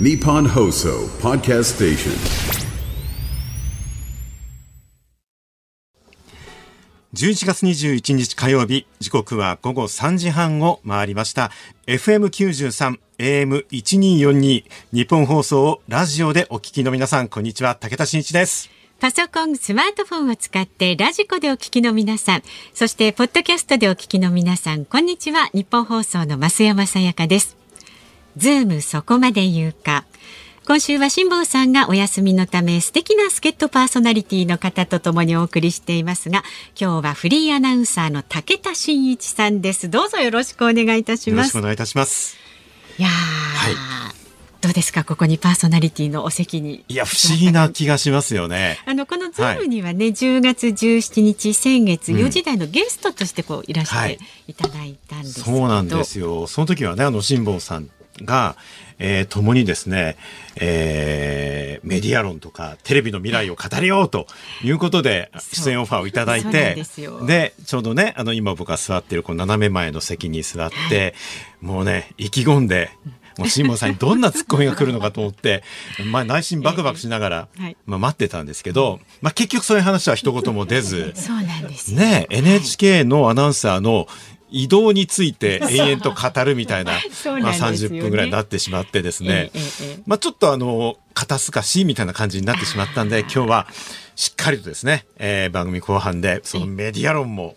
Nippon Hoso Podcast Station. 11月21日火曜日時刻は午後3時半を回りました FM93 AM1242 日本放送をラジオでお聞きの皆さんこんにちは武田真一ですパソコン、スマートフォンを使ってラジコでお聞きの皆さん、そしてポッドキャストでお聞きの皆さん、こんにちは。日本放送の増山さやかです。ズームそこまで言うか。今週は辛坊さんがお休みのため素敵な助っ人パーソナリティの方とともにお送りしていますが今日はフリーアナウンサーの武田真一さんです。どうぞよろしくお願いいたします。よろしくお願いいたします。いやはい。どうですかここにパーソナリティのお席に。いや不思議な気がしますよね。あのこのズームにはね、はい、10月17日先月4時台のゲストとしてこういらしてい。ただいたんですけど、はい、そうなんですよ。その時はねあの辛坊さんが、えー、共にですね、えー、メディア論とかテレビの未来を語りようということで出演オファーをいただいてでちょうどねあの今僕が座ってるこの斜め前の席に座って、もうね意気込んで。もう辛坊さんにどんなツッコミが来るのかと思って、まあ内心バクバクしながら、まあ待ってたんですけど、まあ結局そういう話は一言も出ず、そうなんですね、NHK のアナウンサーの移動について延々と語るみたいなまあ、30分ぐらいになってしまってですね、まあ、ちょっとあの肩透かしみたいな感じになってしまったんで今日はしっかりとですね、えー、番組後半でそのメディア論も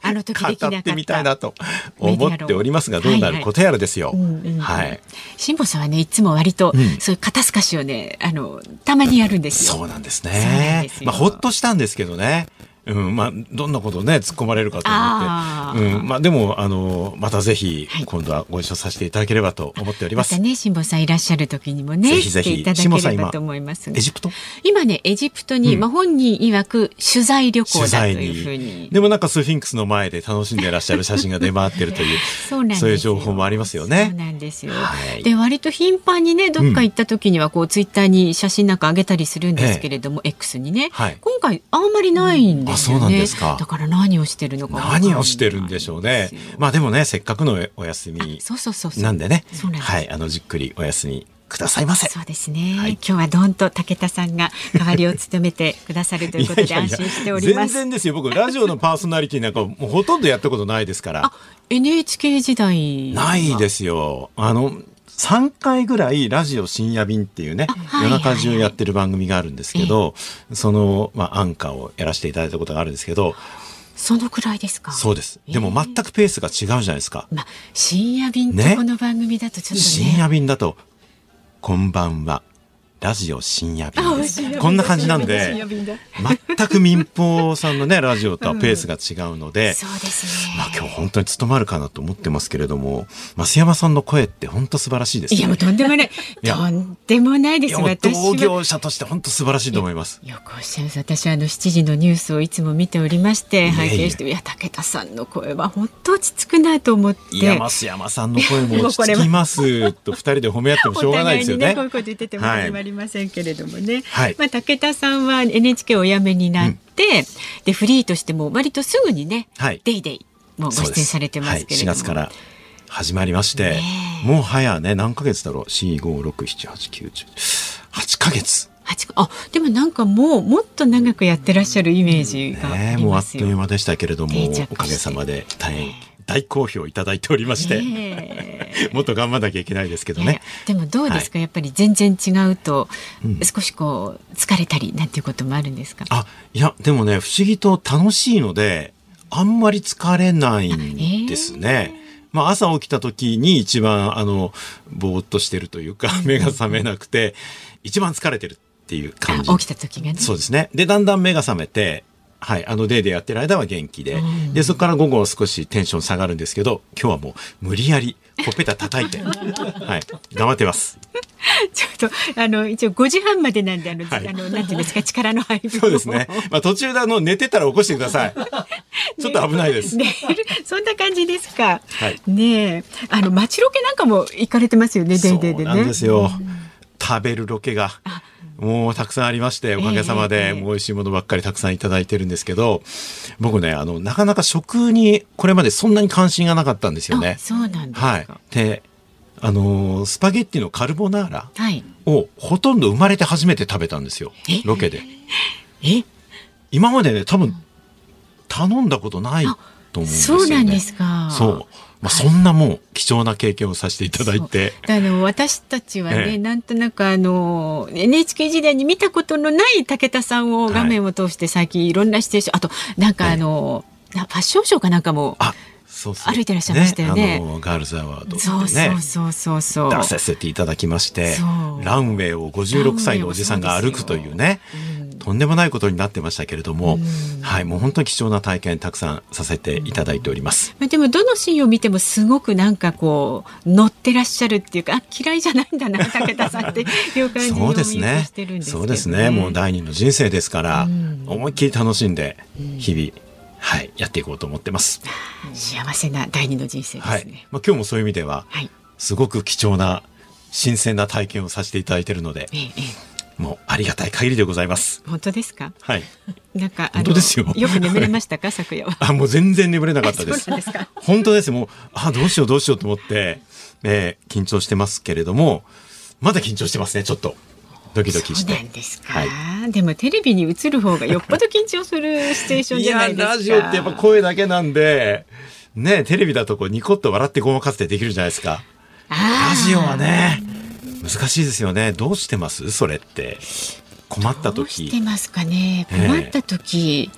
あの時語ってみたいなと思っておりますがどうなることやらですよ。はい。辛坊さんはねいつも割と、そういう肩透かしをねあのたまにやるんですよ。そうなんですね。まあほっとしたんですけどね。うん、まあ、どんなことをね、突っ込まれるかと思って。うん、まあ、でも、あの、またぜひ、今度はご一緒させていただければと思っております。またね、辛坊さんいらっしゃる時にもね、ぜひぜひ、辛坊さん今、と思います。エジプト？今ね、エジプトに、うん、まあ、本人曰く取材旅行だというふうに。でもなんかスフィンクスの前で楽しんでいらっしゃる写真が出回ってるという、そうなんそういう情報もありますよね。そうなんですよ。はい、で、割と頻繁にね、どっか行った時には、こう、ツイッターに写真なんか上げたりするんですけれども、ええ、X にね、はい、今回あんまりないんですよ。ね。あ、そうなんですか。だから何をしてるのか何をしてるんでしょうね。まあでもね、せっかくのお休みなんでね、はい、あのじっくりお休みくださいませ。そうですね。はい、今日はどんと武田さんが代わりを務めてくださるということで安心しております。全然ですよ。僕ラジオのパーソナリティなんかもうほとんどやったことないですから。NHK 時代ないですよ。あの3回ぐらいラジオ深夜便っていうね、夜中中やってる番組があるんですけど、その、まあ、アンカーをやらせていただいたことがあるんですけど、そのくらいですか？そうです。でも全くペースが違うじゃないですか。まあ、深夜便ってこの番組だとちょっとね。ね深夜便だと、こんばんは。ラジオ深夜便です。こんな感じなんで、全く民放さんのね、ラジオとはペースが違うので、そうですね。まあ今日本当に務まるかなと思ってますけれども、増山さんの声って本当素晴らしいです、ね、いやもうとんでもない。とんでもないですよ。同業者として本当素晴らしいと思います。よくおっしゃいます。私はあの7時のニュースをいつも見ておりまして、拝見して、いや、武田さんの声は本当落ち着くなと思って。いや、増山さんの声も落ち着きますと二人で褒め合ってもしょうがないですよね。ねこういうこと言ってても始まりませんけれどもね。はい、まあ武田さんは NHK お辞めになって、うん、でフリーとしても割とすぐにね、はい、デイデイもうご出演されてますけれども、はい、4月から始まりまして、もう早ね何ヶ月だろう？4 5 6 7 8 9 1 8ヶ月。あでもなんかもうもっと長くやってらっしゃるイメージがありますよ、ね、もうあっという間でしたけれどもおかげさまで大変大好評いただいておりまして、ね、もっと頑張らなきゃいけないですけどね。でもどうですか、はい、やっぱり全然違うと、少しこう疲れたりなんていうこともあるんですか？あ、いやでもね不思議と楽しいのであんまり疲れないんですね。まあ、朝起きた時に一番あのぼーっとしてるというか目が覚めなくて一番疲れてるっていう感じ。起きた時がね。そうですね。でだんだん目が覚めてはい、あのデーでやってる間は元気で、でそこから午後少しテンション下がるんですけど今日はもう無理やりほっぺた叩いて、はい、頑張ってます。ちょっとあの一応5時半までなんであの、はい、あのなんていうんですか力の配分そうですね。まあ途中であの寝てたら起こしてください。ちょっと危ないです。ね、そんな感じですか。はい、ねあの街ロケなんかも行かれてますよね。デイデイでね。なんですよ。食べるロケが。もうたくさんありまして、おかげさまで、もう美味しいものばっかりたくさんいただいてるんですけど、僕ね、あの、なかなか食にこれまでそんなに関心がなかったんですよね。そうなんですはい。で、あのースパゲッティのカルボナーラはい。をほとんど生まれて初めて食べたんですよえ？ロケで。え、今までね、多分、頼んだことないと思うんですよね。そうなんですか。そう。まあ、そんなもう貴重な経験をさせていただいて。あの私たちはね、ええ。なんとなくあの NHK 時代に見たことのない武田さんを画面を通して最近いろんなシチュエーション、あとなんかあの、なファッションショーかなんかもあ、そうそう。歩いてらっしゃいましたよね。あの、ガールズアワードでね。そうそうそうそう。出させていただきましてランウェイを56歳のおじさんが歩くというねとんでもないことになってましたけれども、はいもう本当に貴重な体験たくさんさせていただいております。まあでもどのシーンを見てもすごくなんかこう乗ってらっしゃるっていうかあ嫌いじゃないんだな武田さんっていう感じにそうですね。してるんですけどそうですね。もう第二の人生ですから、うん。思いっきり楽しんで日々、はいやっていこうと思ってます。幸せな第二の人生ではいすね。まあ、今日もそういう意味でははい。すごく貴重な新鮮な体験をさせていただいているのでええええもうありがたい限りでございます。本当ですか？はい。なんかあ本当ですよよく眠れましたか？昨夜は。あ、もう全然眠れなかったです。ですか本当です。もう、あ、どうしようどうしようと思って、えー緊張してますけれども、まだ緊張してますね、ちょっと。ドキドキして。そうなんですか、はいでもテレビに映る方がよっぽど緊張するシチュエーションじゃないですか。ラジオってやっぱ声だけなんで、ね、テレビだとこうニコッと笑ってごまかせてできるじゃないですか。ラジオはね、難しいですよね。どうしてます？それって。困ったどうして時。ますかねええ困った時、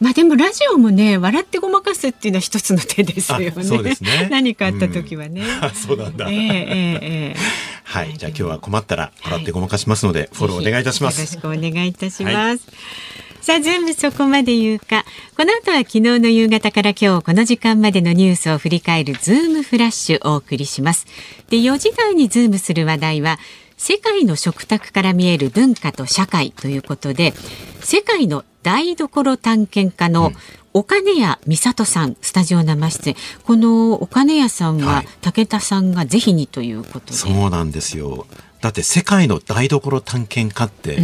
まあでもラジオもね笑ってごまかすっていうのは一つの手ですよねあそうですね 何かあった時はね、あ そうなんだ。ええええええ はい。じゃあ今日は困ったら笑ってごまかしますので、フォローお願いいたします。よろしくお願いいたします。さあ、ズームそこまで言うか。この後は昨日の夕方から今日この時間までのニュースを振り返るズームフラッシュお送りします。で、4時台にズームする話題は、世界の食卓から見える文化と社会ということで、世界の台所探検家の岡根谷美里さん、スタジオ生出演。この岡根谷さんは、はい武田さんがぜひにということで。そうなんですよ。だって世界の台所探検家って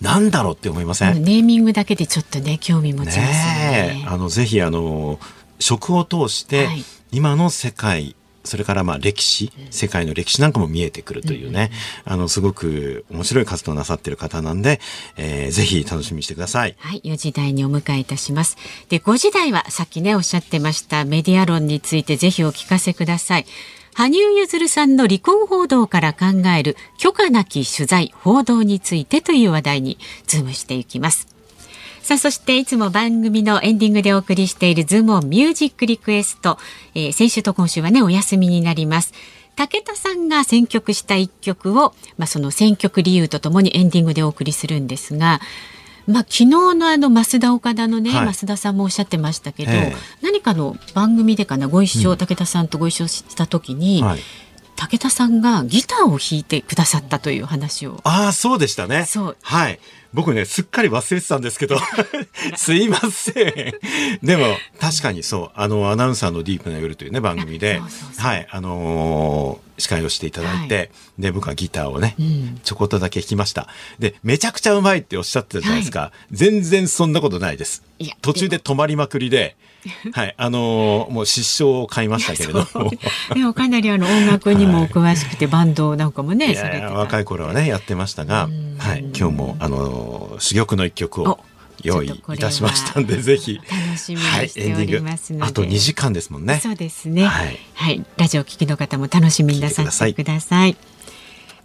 なんだろうって思いません、ネーミングだけでちょっとね、興味持ちますよね。ねえあのぜひあの食を通して、はい今の世界それからまあ歴史、世界の歴史なんかも見えてくるというね、あのすごく面白い活動をなさっている方なんで、えーぜひ楽しみにしてください。はい、4時台にお迎えいたします。で、5時台はさっきね、おっしゃってましたメディア論についてぜひお聞かせください。羽生結弦さんの離婚報道から考える許可なき取材、報道についてという話題にズームしていきます。さあ、そしていつも番組のエンディングでお送りしているズームオンミュージックリクエスト。えー先週と今週はね、お休みになります。武田さんが選曲した一曲を、まあ、その選曲理由とともにエンディングでお送りするんですが、まあ、昨日のあの増田岡田のね、はい増田さんもおっしゃってましたけど、ええ何かの番組でかなご一緒、武田さんとご一緒した時に、はい、武田さんがギターを弾いてくださったという話を。ああそうでしたね。そうはい。僕ね、すっかり忘れてたんですけど、すいません。でも、確かにそう、あの、アナウンサーのディープな夜というね、番組であそうそう、そうはい、あのー司会をしていただいて、で、僕はギターをね、んちょこっとだけ弾きました。で、めちゃくちゃうまいっておっしゃってたじゃないですか。全然そんなことないです。途中で止まりまくりで、はい、あのーもう失笑を買いましたけれども。でもかなりあの音楽にもお詳しくて、バンドなんかもねいやい若い頃はねやってましたが、はい、今日もあの珠玉の一曲をお用意いたしましたんでぜひ。楽しみにはいしておりますので。あと2時間ですもんね。そうですね。ははい。い、ラジオ聞きの方も楽しみになさってください。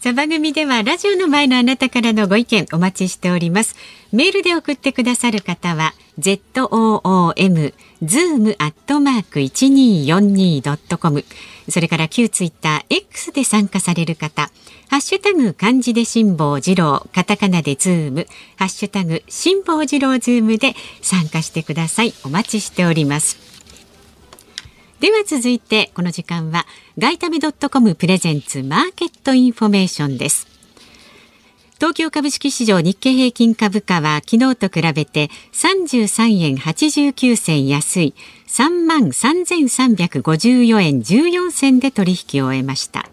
さあ番組ではラジオの前のあなたからのご意見お待ちしております。メールで送ってくださる方は z o o m zoom アットマーク一二四二ドットコム。それから旧ツイッター X で参加される方。ハッシュタグ漢字で辛坊治郎、カタカナでズーム、ハッシュタグ辛坊治郎ズームで参加してください。お待ちしております。では続いてこの時間は外為ドットコムプレゼンツマーケットインフォメーションです。東京株式市場日経平均株価は昨日と比べて33円89銭安い3万3354円14銭で取引を終えました。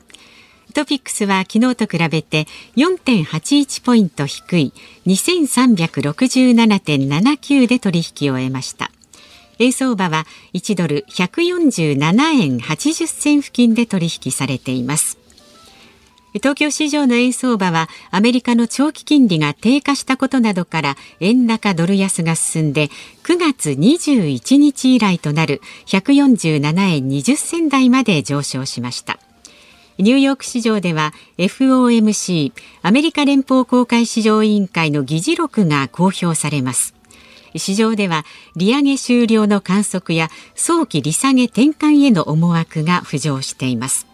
トピックスは昨日と比べて4.81ポイント低い2367.79で取引を終えました。円相場は1ドル147円80銭付近で取引されています。東京市場の円相場はアメリカの長期金利が低下したことなどから円高ドル安が進んで9月21日以来となる147円20銭台まで上昇しましたニューヨーク市場では FOMC アメリカ連邦公開市場委員会の議事録が公表されます市場では利上げ終了の観測や早期利下げ転換への思惑が浮上しています。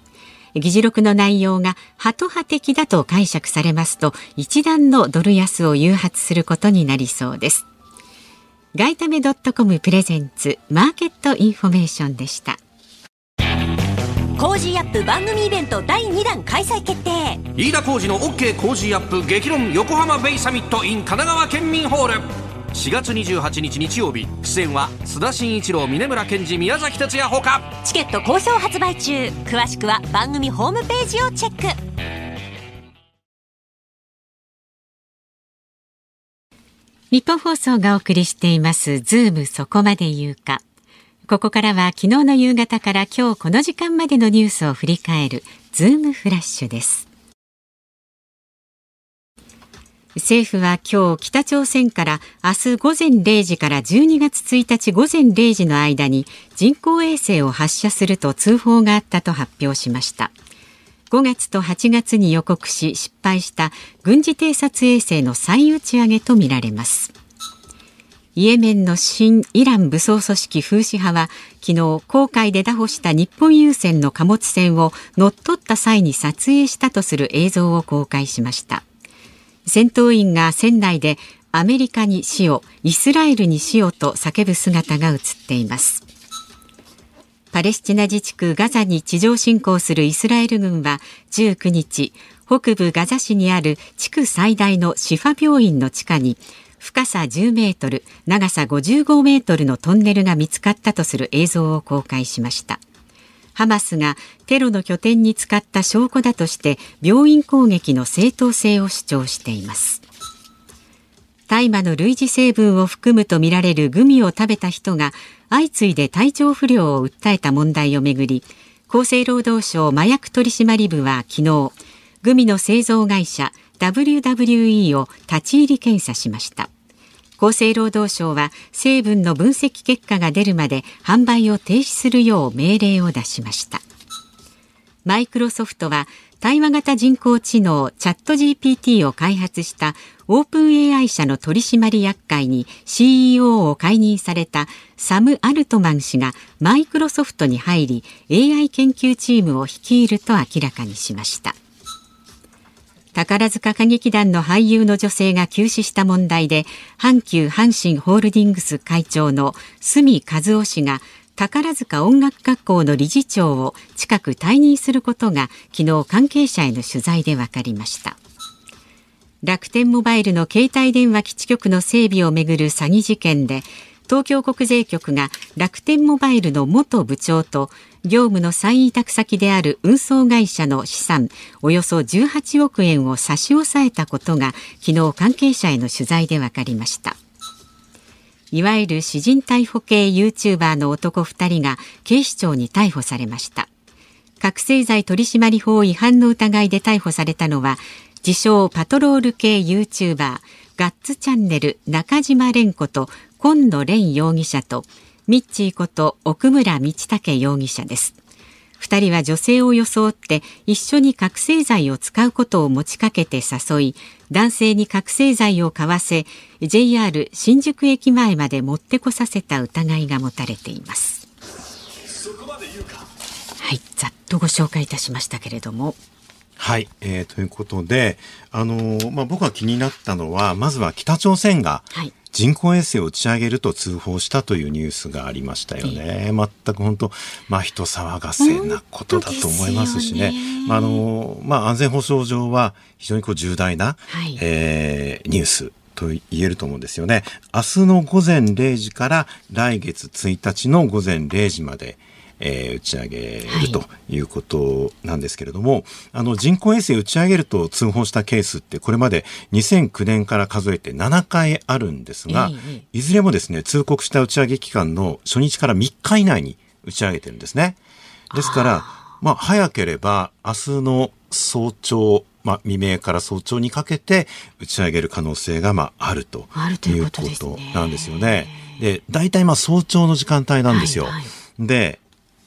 議事録の内容がハト派的だと解釈されますと一段のドル安を誘発することになりそうです。外為ドットコムプレゼンツマーケットインフォメーションでした。コージーアップ番組イベント第2弾開催決定。飯田浩司の OK コージーアップ激論横浜ベイサミット in 神奈川県民ホール4月28日日曜日。出演は須田慎一郎峯村健司宮崎哲也ほか。チケット好評発売中。詳しくは番組ホームページをチェック。ニッポン放送がお送りしていますズームそこまで言うか。ここからは昨日の夕方から今日この時間までのニュースを振り返るズームフラッシュです政府は今日北朝鮮から明日午前0時から12月1日午前0時の間に人工衛星を発射すると通報があったと発表しました。5月と8月に予告し失敗した軍事偵察衛星の再打ち上げとみられます。イエメンの新イラン武装組織フーシ派は昨日航海で拿捕した日本郵船の貨物船を乗っ取った際に撮影したとする映像を公開しました。戦闘員が船内でアメリカに死をイスラエルに死をと叫ぶ姿が映っています。パレスチナ自治区ガザに地上侵攻するイスラエル軍は19日北部ガザ市にある地区最大のシファ病院の地下に深さ10メートル長さ55メートルのトンネルが見つかったとする映像を公開しました。ハマスがテロの拠点に使った証拠だとして病院攻撃の正当性を主張しています。大麻の類似成分を含むとみられるグミを食べた人が相次いで体調不良を訴えた問題をめぐり厚生労働省麻薬取締部は昨日グミの製造会社 WWE を立ち入り検査しました。厚生労働省は成分の分析結果が出るまで販売を停止するよう命令を出しました。マイクロソフトは対話型人工知能チャット GPT を開発したオープン AI 社の取締役会に CEO を解任されたサム・アルトマン氏がマイクロソフトに入り AI 研究チームを率いると明らかにしました。宝塚歌劇団の俳優の女性が急死した問題で阪急阪神ホールディングス会長の角和夫氏が宝塚音楽学校の理事長を近く退任することが昨日関係者への取材で分かりました。楽天モバイルの携帯電話基地局の整備をめぐる詐欺事件で東京国税局が楽天モバイルの元部長と業務の再委託先である運送会社の資産およそ18億円を差し押さえたことが昨日関係者への取材で分かりました。いわゆる私人逮捕系 YouTuber の男2人が警視庁に逮捕されました。覚醒剤取締法違反の疑いで逮捕されたのは自称パトロール系 YouTuber ガッツチャンネル中島蓮子と今野蓮容疑者とミッチーこと奥村道武容疑者です。二人は女性を装って一緒に覚醒剤を使うことを持ちかけて誘い男性に覚醒剤を買わせ JR 新宿駅前まで持ってこさせた疑いが持たれています。はいざっとご紹介いたしましたけれども。はい、えー、ということで、あのー、まあ、僕が気になったのは、まずは北朝鮮が、人工衛星を打ち上げると通報したというニュースがありましたよね。全く本当、まあ、人騒がせなことだと思いますしね。ねあの、まあ、安全保障上は非常にこう重大な、はい、えー、ニュースと言えると思うんですよね。明日の午前0時から来月1日の午前0時まで、えー、打ち上げるということなんですけれども、はい、あの人工衛星打ち上げると通報したケースってこれまで2009年から数えて7回あるんですが、いずれもですね通告した打ち上げ期間の初日から3日以内に打ち上げてるんですね。ですからまあ、早ければ明日の早朝、まあ、未明から早朝にかけて打ち上げる可能性が、まあ、あるとあるということなんですよね。で、大体まあ早朝の時間帯なんですよ。はいはいで、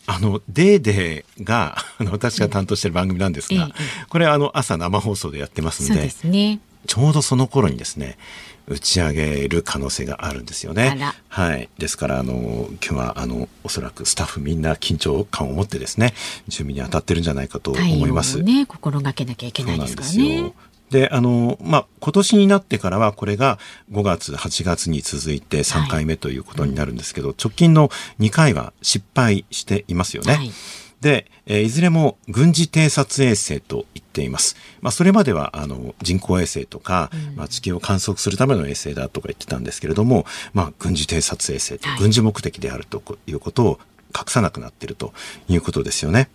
あの、デーデーが、あの、私が担当している番組なんですが、ええこれあの、朝生放送でやってますんでね。ちょうどその頃にですね、打ち上げる可能性があるんですよあねら。はい。ですから、あの、今日は、あの、おそらくスタッフみんな緊張感を持ってですね、準備に当たってるんじゃないかと思います。ね、心がけなきゃいけないですからね。で、あの、まあ、今年になってからは、これが5月、8月に続いて3回目ということになるんですけど、直近の2回は失敗していますよね。はいで、えーいずれも軍事偵察衛星と言っています。まあ、それまでは、あの、人工衛星とか、まあ、地球を観測するための衛星だとか言ってたんですけれども、まあ、軍事偵察衛星とはい軍事目的であるということを隠さなくなっているということですよね。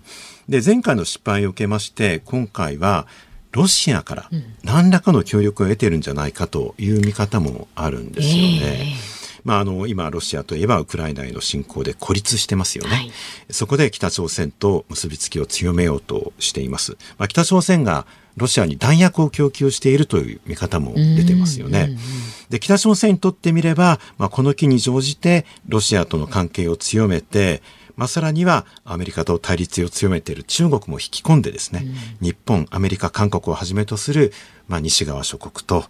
で、前回の失敗を受けまして、今回は、ロシアから何らかの協力を得てるんじゃないかという見方もあるんですよね。ええまあ、あの、今、ロシアといえばウクライナへの侵攻で孤立してますよね。はいそこで北朝鮮と結びつきを強めようとしています。まあ、北朝鮮がロシアに弾薬を供給しているという見方も出てますよね。で、北朝鮮にとってみれば、まあ、この機に乗じてロシアとの関係を強めて、まあ、さらにはアメリカと対立を強めている中国も引き込んでですね、日本、アメリカ、韓国をはじめとする、まあ、西側諸国と、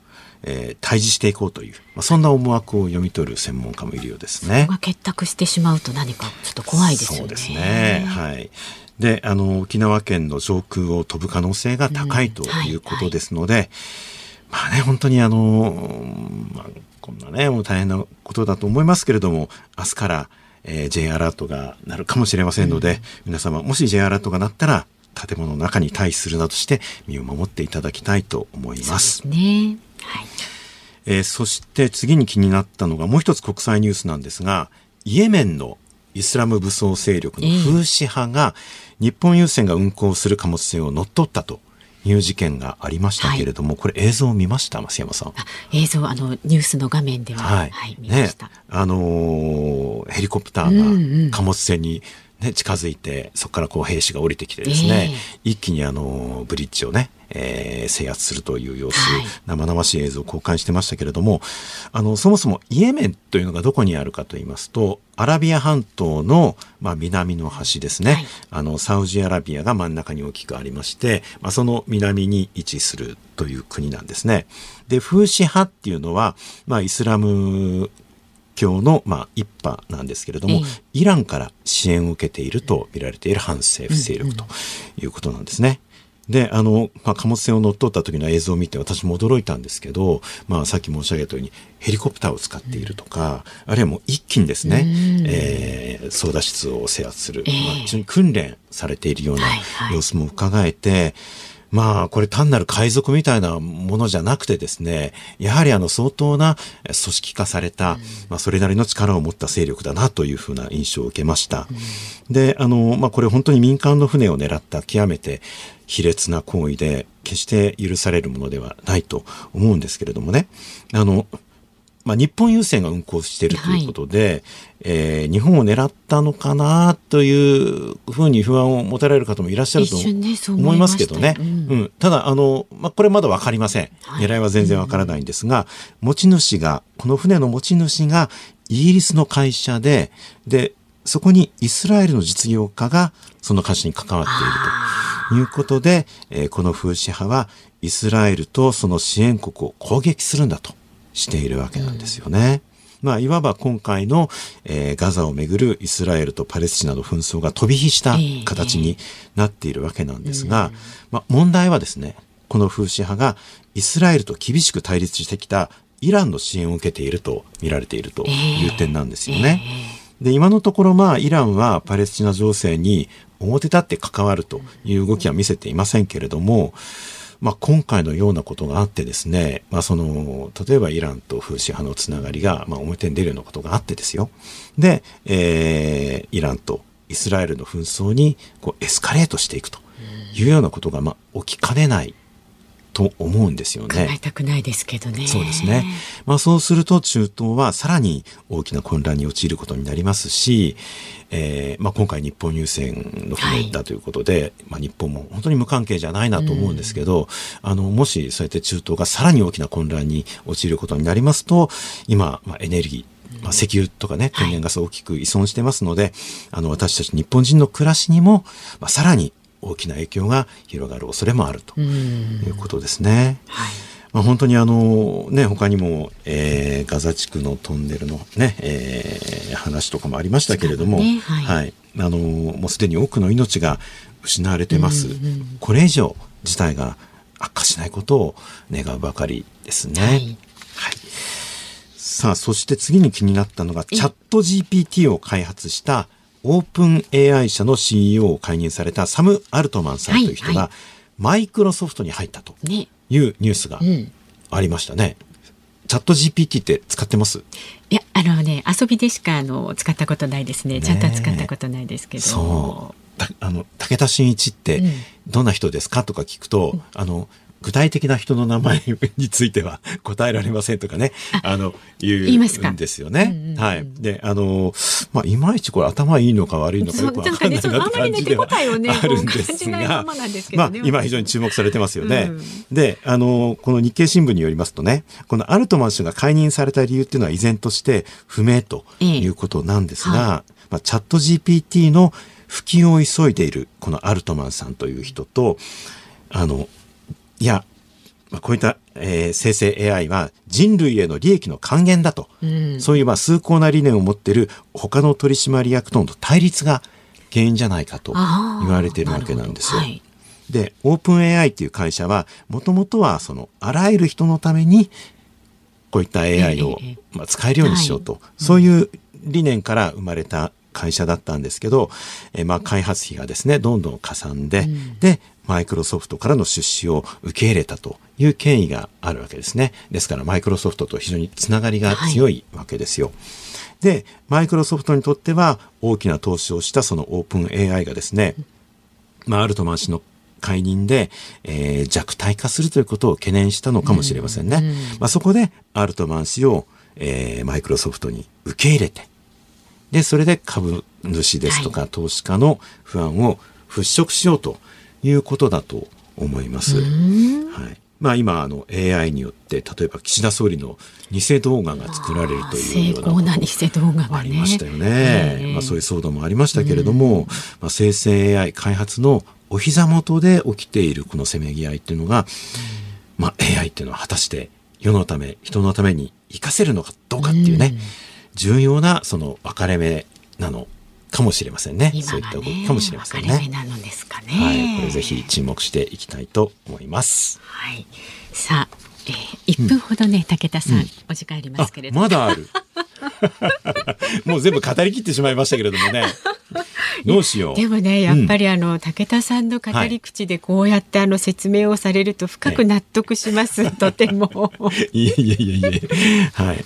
えー対峙していこうという、まあ、そんな思惑を読み取る専門家もいるようですね。が結託してしまうと何かちょっと怖いですよね。そうですね。はい。で、あの、沖縄県の上空を飛ぶ可能性が高いということですので、まあね、本当にあの、まあ、こんなね、もう大変なことだと思いますけれども、明日から、えー J アラートが鳴るかもしれませんので、皆様、もし J アラートが鳴ったら、建物の中に退避するなどして身を守っていただきたいと思います。ね。はい。えーそして次に気になったのがもう一つ国際ニュースなんですが、イエメンのイスラム武装勢力のフーシ派が日本郵船が運航する貨物船を乗っ取ったという事件がありましたけれども、これ映像を見ました？増山さん。あ映像あのニュースの画面では、ははいい、見まねした。、あのーヘリコプターが貨物船に、ね、近づいて、そこからこう兵士が降りてきてですね、一気にあのーブリッジをね、えー制圧するという様子、はい。生々しい映像を公開してましたけれども、あの、そもそもイエメンというのがどこにあるかと言いますと、アラビア半島の、まあ、南の端ですね、はい。あの、サウジアラビアが真ん中に大きくありまして、まあ、その南に位置するという国なんですね。で、フーシ派っていうのは、まあ、イスラム教の、まあ、一派なんですけれども、ええ。イランから支援を受けていると見られている反政府勢力ということなんですね。で、あの、まあ、貨物船を乗っ取った時の映像を見て私も驚いたんですけど、まあ、さっき申し上げたようにヘリコプターを使っているとか、あるいはもう一気にですね、えー、操舵室を制圧する、ええ。まあ、非常に訓練されているようなはいはい。様子も伺えて、まあ、これ単なる海賊みたいなものじゃなくてですね、やはりあの相当な組織化された、まあそれなりの力を持った勢力だなというふうな印象を受けました。で、あの、まあこれ本当に民間の船を狙った極めて卑劣な行為で、決して許されるものではないと思うんですけれどもね。あの、まあ、日本郵船が運航しているということで、えー日本を狙ったのかなというふうに不安を持たれる方もいらっしゃると思思いいますけどね。ううんん。ただ、あの、まあ、これまだわかりません。はい狙いは全然わからないんですが、持ち主が、この船の持ち主がイギリスの会社で、で、そこにイスラエルの実業家がその会社に関わっているということで、えーこの風刺派はイスラエルとその支援国を攻撃するんだとしているわけなんですよね。まあ、いわば今回の、えーガザをめぐるイスラエルとパレスチナの紛争が飛び火した形になっているわけなんですが、まあ、問題はですね、この風刺派がイスラエルと厳しく対立してきたイランの支援を受けていると見られているという点なんですよね。で、今のところまあ、イランはパレスチナ情勢に表立って関わるという動きは見せていませんけれども、まあ、今回のようなことがあってですね、まあ、その、例えばイランと風刺派のつながりが、まあ、表に出るようなことがあってですよ。で、えー、イランとイスラエルの紛争に、こう、エスカレートしていくというようなことが、まあ、起きかねないと思うんですよ考ね。えたくないですけどね。そうですね。まあそうすると中東はさらに大きな混乱に陥ることになりますし、えーまあ今回日本優先の船だということで、まあ日本も本当に無関係じゃないなと思うんですけど、あの、もしそうやって中東がさらに大きな混乱に陥ることになりますと、今、まあエネルギー、まあ、石油とかね、天然ガスを大きく依存してますので、あの、私たち日本人の暮らしにも、まあ、さらに大きな影響が広がる恐れもあるということですね。まあ、本当にあのね、他にも、えーガザ地区のトンネルのね、えー話とかもありましたけれども、ね。はい。あのもうすでに多くの命が失われてます。これ以上事態が悪化しないことを願うばかりですね。はい。はい。さあ、そして次に気になったのが、チャット GPT を開発したオープン AI 社の CEO を解任されたサム・アルトマンさんという人が、はいはマイクロソフトに入ったとね。いうニュースがんありましたね。チャット GPT って使ってます？いや、あのね、遊びでしかあの使ったことないですね。ちゃんとは使ったことないですけど。そう。たあの、武田真一ってうんどんな人ですか？とか聞くと、あの、具体的な人の名前については 答えられませんとかね、あの、言うんですよね。うんうんうん。はい。で、あの、まあ、いまいちこれ頭いいのか悪いのかよくわかんないなって感じではあるんですがまあね、今非常に注目されてますよね。うん。で、あの、この日経新聞によりますとね、このアルトマン氏が解任された理由っていうのは依然として不明ということなんですが、まあ、チャット GPT の普及を急いでいるこのアルトマンさんという人と、あの、いや、まあ、こういった、えー生成 AI は人類への利益の還元だと、うん。そういうまあ崇高な理念を持っている他の取締役との対立が原因じゃないかと言われているわけなんですよ。で、オープン AI っていう会社は、もともとはその、あらゆる人のために、こういった AI を、まあ、使えるようにしようと、そういう理念から生まれた会社だったんですけど、えーまあ、開発費がですね、どんどんかさんで、で、マイクロソフトからの出資を受け入れたという経緯があるわけですね。ですから、マイクロソフトと非常につながりが強いわけですよ。で、マイクロソフトにとっては大きな投資をしたそのオープン AI がですね、まあ、アルトマン氏の解任で、えー弱体化するということを懸念したのかもしれませんね。まあ、そこでアルトマン氏を、えーマイクロソフトに受け入れて、で、それで株主ですとか投資家の不安を払拭しようということだと思います。はい。まあ今、あの AI によって、例えば岸田総理の偽動画が作られるという成ような偽動画がね。ありましたよね。ええまあそういう騒動もありましたけれども、まあ生成 AI 開発のお膝元で起きているこのせめぎ合いっていうのが、まあ AI っていうのは果たして世のため、人のために活かせるのかどうかっていうね、重要なその分かれ目なのかもしれませんね。そういった動きかもしれませんね。なのですかね。はい。これぜひ注目していきたいと思います。はい。さあ、えー、1分ほどね、武田さん、お時間ありますけれども。まだある。もう全部語り切ってしまいましたけれどもね。どうしよう。でもね、やっぱりあの、武田さんの語り口でこうやってあの説明をされると深く納得します。とても。いえいえいえいえ。はい。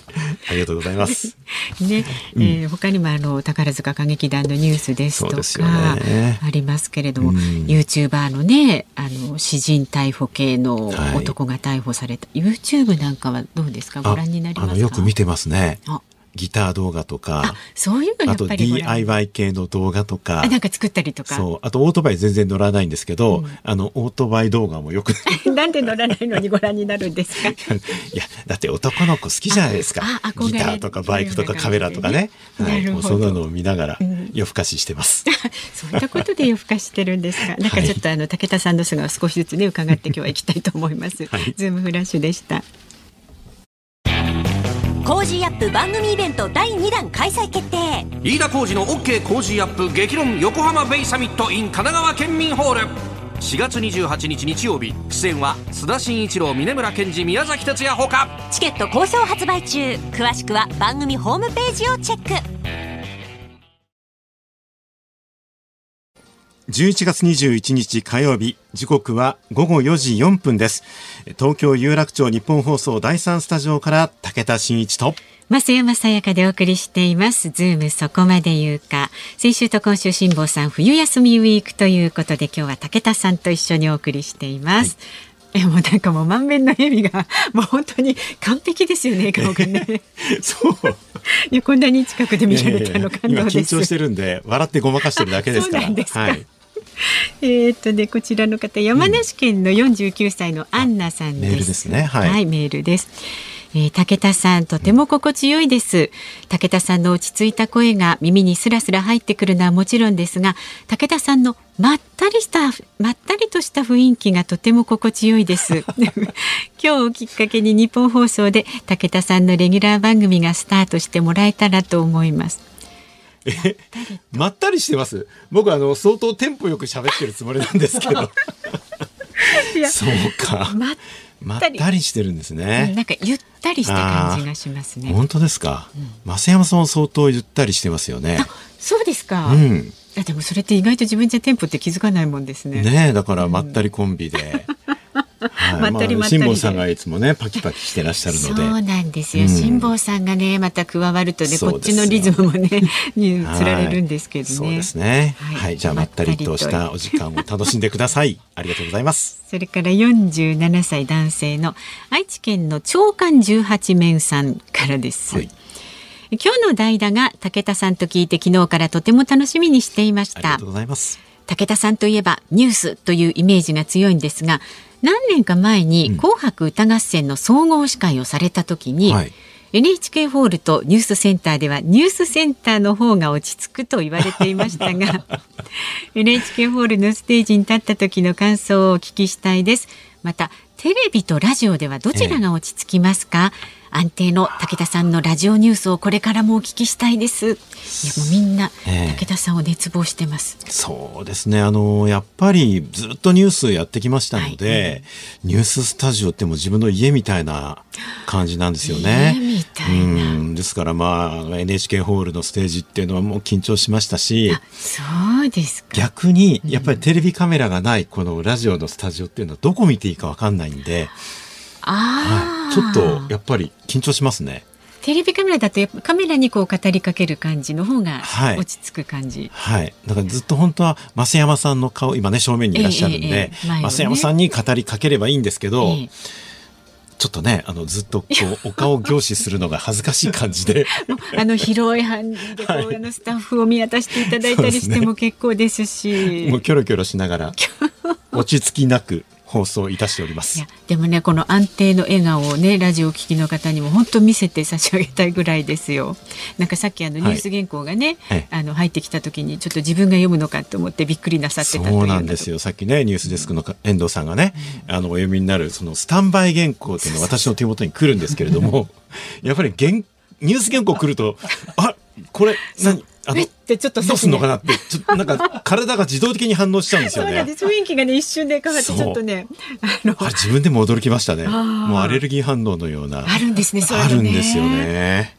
ありがとうございます。ね、えー他にもあの宝塚歌劇団のニュースですとかねありますけれども、うん YouTuber のねあの詩人逮捕系のはい男が逮捕された、YouTube なんかはどうですか？ご覧になりますか？よく見てますねあ。ギター動画とあか、そういうのやあと DIY 系の動画とかあ、なんか作ったりとかそう、あとオートバイ全然乗らないんですけど、あの、オートバイ動画もよく、い なんで乗らないのにご覧になるんですか？や、だって男の子好きじゃないですかギターとかバイクとかカメラとかね。はい。もうそんなのを見ながら夜更かししてます。そういったことで夜更かしてるんですか？なんかちょっとあの武田さんの素顔を少しずつね伺って今日は行きたいと思います。はいズームフラッシュでした。コージーアップ番組イベント第2弾開催決定。飯田浩司の OK 工事アップ激論横浜ベイサミット in 神奈川県民ホール。4月28日日曜日。出演は須田慎一郎峯村健司宮崎哲也ほか。チケット好評発売中。詳しくは番組ホームページをチェック11月21日火曜日時刻は午後4時4分です東京有楽町日本放送第三スタジオから武田真一と増山さやかでお送りしています。ズームそこまで言うか。先週と今週辛坊さん冬休みウィークということで今日は武田さんと一緒にお送りしています。いやもうなんかもう満面の笑みがもう本当に完璧ですよね顔がね。そう。いやこんなに近くで見られたの感動今です。緊張してるんで笑ってごまかしてるだけですから。そうなんですかはい。えーっとねこちらの方山梨県の49歳のアンナさんです。メールですね。はいメールです。えー武田さんとても心地よいです。武田さんの落ち着いた声が耳にスラスラ入ってくるのはもちろんですが武田さんのまったりしたまったりとした雰囲気がとても心地よいです。今日をきっかけに日本放送で武田さんのレギュラー番組がスタートしてもらえたらと思いますまったりしてます。僕あの相当テンポよく喋ってるつもりなんですけど。そうか。ままったりしてるんですね。なんかゆったりした感じがしますね本当ですか。増山さんも相当ゆったりしてますよね。そうですか、いうん。やでもそれって意外と自分じゃテンポって気づかないもんですねねえだからまったりコンビで。はいまったりまったりで辛坊さんがいつもねパキパキしてらっしゃるので。そうなんですよ、うん辛坊さんがねまた加わるとねこっちのリズムもね につられるんですけどね、はいそうですね。はいはい、じゃあまったりとしたお時間を楽しんでください。ありがとうございます。それから47歳男性の愛知県の長官18面さんからです、はい。今日の代打が武田さんと聞いて昨日からとても楽しみにしていましたありがとうございます。武田さんといえばニュースというイメージが強いんですが何年か前に「紅白歌合戦」の総合司会をされた時に、はい。NHK ホールとニュースセンターではニュースセンターの方が落ち着くと言われていましたが NHK ホールのステージに立った時の感想をお聞きしたいです。またテレビとラジオではどちらが落ち着きますか、安定の武田さんのラジオニュースをこれからもお聞きしたいです。いやもうみんなええ。武田さんを熱望してます、そうですね。あの、やっぱりずっとニュースやってきましたので、ニューススタジオってもう自分の家みたいな感じなんですよね。うん。ですからまあ、NHK ホールのステージっていうのはもう緊張しましたし、そうですか。逆にやっぱりテレビカメラがないこのラジオのスタジオっていうのはどこ見ていいかわかんないんで、ああ、はい、ちょっとやっぱり緊張しますね。テレビカメラだとやっぱカメラにこう語りかける感じの方がはい。落ち着く感じ、はい。だからずっと本当は増山さんの顔、今ね、正面にいらっしゃるんえええでえ、前をね。増山さんに語りかければいいんですけど、ええ。ちょっとね、あの、ずっとこう、お顔を凝視するのが恥ずかしい感じで、あの広い範囲でこう、はいあのスタッフを見渡していただいたりしても結構ですし。もうキョロキョロしながら、落ち着きなく放送いたしております。いや。でもねこの安定の笑顔をねラジオを聞きの方にも本当見せて差し上げたいぐらいですよ。なんかさっきあのニュース原稿がね、ええ。あの入ってきた時にちょっと自分が読むのかと思ってびっくりなさってたというそうなんですよ。さっきね、ニュースデスクの遠藤さんがね、あの、お読みになる、その、スタンバイ原稿っていうのが私の手元に来るんですけれども、やっぱり原、ニュース原稿来ると、あ、これ、何？あのえっ、てちょっとどうすんのかなって、ちょっとなんか、体が自動的に反応しちゃうんですよね雰囲気がね一瞬で変わってちょっとねあの自分でも驚きましたね。もうアレルギー反応のような。あるんですねあるんですよね。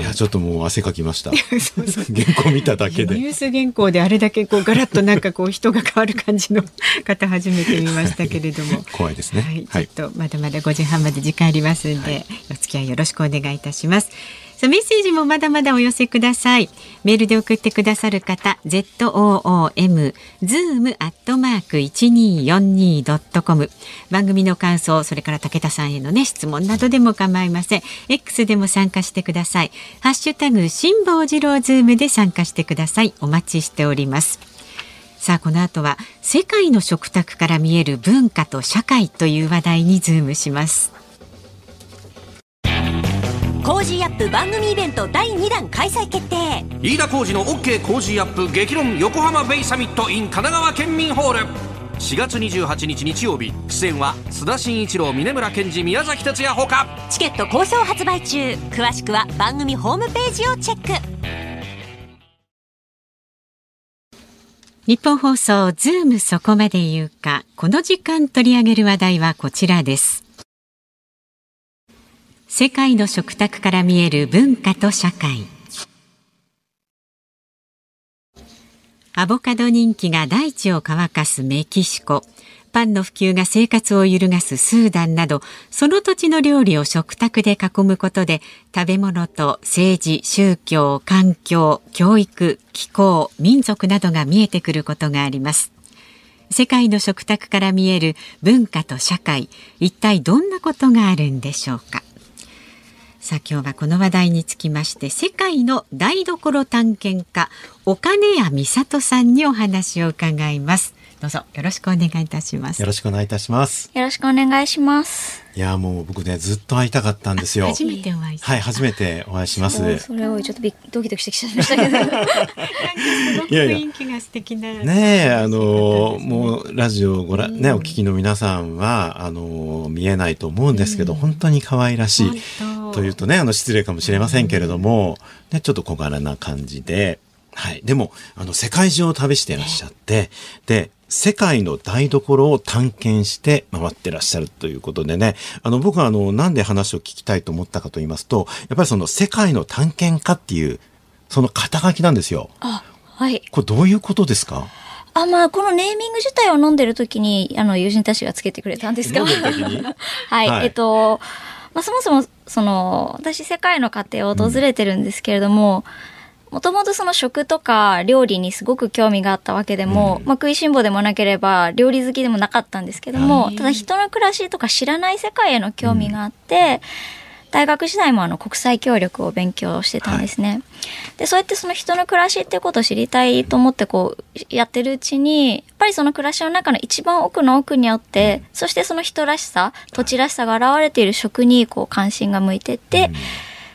いや、ちょっともう汗かきました。原稿見ただけで。ニュース原稿であれだけこうガラッとなんかこう人が変わる感じの方初めて見ましたけれども。怖いですね。はい、はい。ちょっとまだまだ5時半まで時間ありますんで、お付き合いよろしくお願いいたします。さあメッセージもまだまだお寄せください。メールで送ってくださる方、z o o m zoom アットマーク一二四二ドットコム。番組の感想、それから武田さんへのね質問などでも構いません。X でも参加してください。ハッシュタグ辛坊治郎ズームで参加してください。お待ちしております。さあこの後は世界の食卓から見える文化と社会という話題にズームしますコージーアップ番組イベント第2弾開催決定。飯田浩司の OK 工事アップ激論横浜ベイサミット in 神奈川県民ホール。4月28日日曜日。出演は須田慎一郎峯村健司宮崎哲也ほか。チケット好評発売中。詳しくは番組ホームページをチェック。日本放送ズームそこまで言うか。この時間取り上げる話題はこちらです世界の食卓から見える文化と社会。アボカド人気が大地を乾かすメキシコ。パンの普及が生活を揺るがすスーダンなどその土地の料理を食卓で囲むことで食べ物と政治宗教環境教育気候民族などが見えてくることがあります。世界の食卓から見える文化と社会一体どんなことがあるんでしょうか？さあ今日はこの話題につきまして世界の台所探検家岡根谷美里さんにお話を伺います。どうぞよろしくお願いいたします。よろしくお願いいたします。よろしくお願いします。いやもう僕ねずっと会いたかったんですよ。初めてお会いしはい初めてお会いします。それをちょっとびっドキドキしてきちゃいましたけど。すごくいやいや。雰囲気が素敵なねえ、あの、もう、ラジオをご覧、ね、お聞きの皆さんは、あの、見えないと思うんですけど、本当に可愛らしい。というとね、あの、失礼かもしれませんけれども、ね、ちょっと小柄な感じで、はい。でも、あの、世界中を旅してらっしゃって、で、世界の台所を探検して回ってらっしゃるということでね、あの、僕はあの、なんで話を聞きたいと思ったかと言いますと、やっぱりその世界の探検家っていう、その肩書きなんですよ。あ、はい。これどういうことですか？あ、まあ、このネーミング自体を飲んでる時に、あの、友人たちがつけてくれたんですが。はい、はいえっと、まあ、そもそも、その、私、世界の家庭を訪れてるんですけれども、もともとその食とか料理にすごく興味があったわけでも、まあ、食いしん坊でもなければ料理好きでもなかったんですけども、ただ人の暮らしとか知らない世界への興味があって、大学時代もあの国際協力を勉強してたんですね。で、そうやってその人の暮らしっていうことを知りたいと思ってこうやってるうちに、やっぱりその暮らしの中の一番奥の奥にあって、そしてその人らしさ、土地らしさが現れている食にこう関心が向いてって、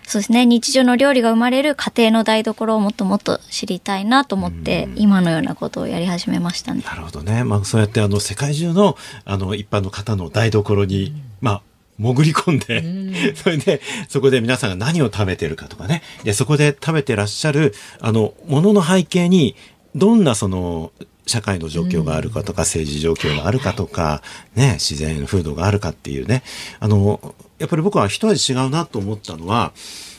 そうですね、日常の料理が生まれる家庭の台所をもっともっと知りたいなと思って、今のようなことをやり始めましたね。なるほどね。まあ、そうやってあの世界中のあの一般の方の台所に、まあ、潜り込んで、それで、そこで皆さんが何を食べてるかとかね。で、そこで食べてらっしゃる、あの、ものの背景に、どんなその、社会の状況があるかとか、政治状況があるかとか、ね、自然風土があるかっていうね。あの、やっぱり僕は一味違うなと思ったのは、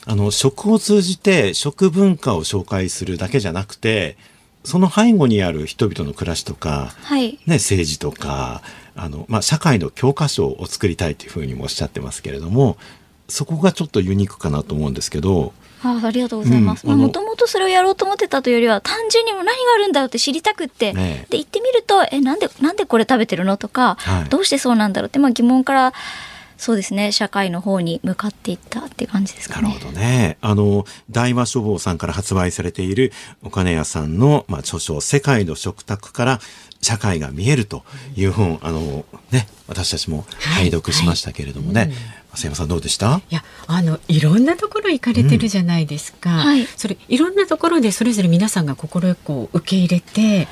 あの、食を通じて食文化を紹介するだけじゃなくて、その背後にある人々の暮らしとか、はい。ね、政治とか、あの、まあ、社会の教科書を作りたいというふうにもおっしゃってますけれども、そこがちょっとユニークかなと思うんですけど、あありがとうございます。もともとそれをやろうと思ってたというよりは、単純にもう何があるんだろうって知りたくって、ねえで、行ってみると、え、なんで、なんでこれ食べてるのとか、はいどうしてそうなんだろうって、まあ疑問から、そうですね、社会の方に向かっていったって感じですかねなるほ。どね。あの、大和書房さんから発売されているお金屋さんの、まあ、著書、世界の食卓から社会が見えるという本、あの、ね、私たちも拝読しましたけれどもね。増山さんどうでした？いやあのいろんなところ行かれてるじゃないですか、はい。それいろんなところでそれぞれ皆さんが快く受け入れて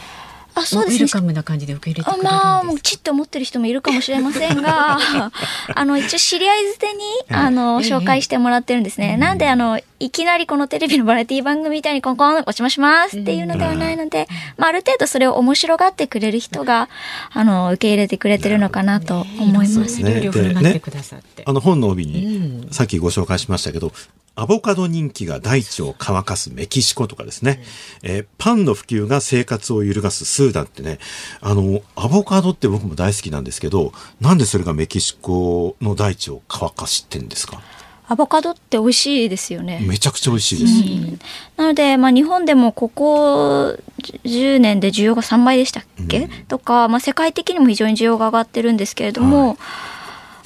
あ、そうですね。ウェル。カムな感じで受け入れてくれるんですまあ、もうちって思ってる人もいるかもしれませんが、あの、一応知り合い捨てに、あの、ええ紹介してもらってるんですね。なんで、あの、いきなりこのテレビのバラエティ番組みたいにコンコンお邪魔しますっていうのではないので、まあ、ある程度それを面白がってくれる人が、あの、受け入れてくれてるのかなと思います。いろいろ料理を振る舞ってくださって、あの本の帯に、さっきご紹介しましたけど、アボカド人気が大地を乾かすメキシコとかですね、えーパンの普及が生活を揺るがすスーダンってね、あの、アボカドって僕も大好きなんですけど、なんでそれがメキシコの大地を乾かしてんですか？アボカドって美味しいですよね。めちゃくちゃ美味しいです。なので、まあ、日本でもここ10年で需要が3倍でしたっけ、とか、まあ、世界的にも非常に需要が上がってるんですけれども、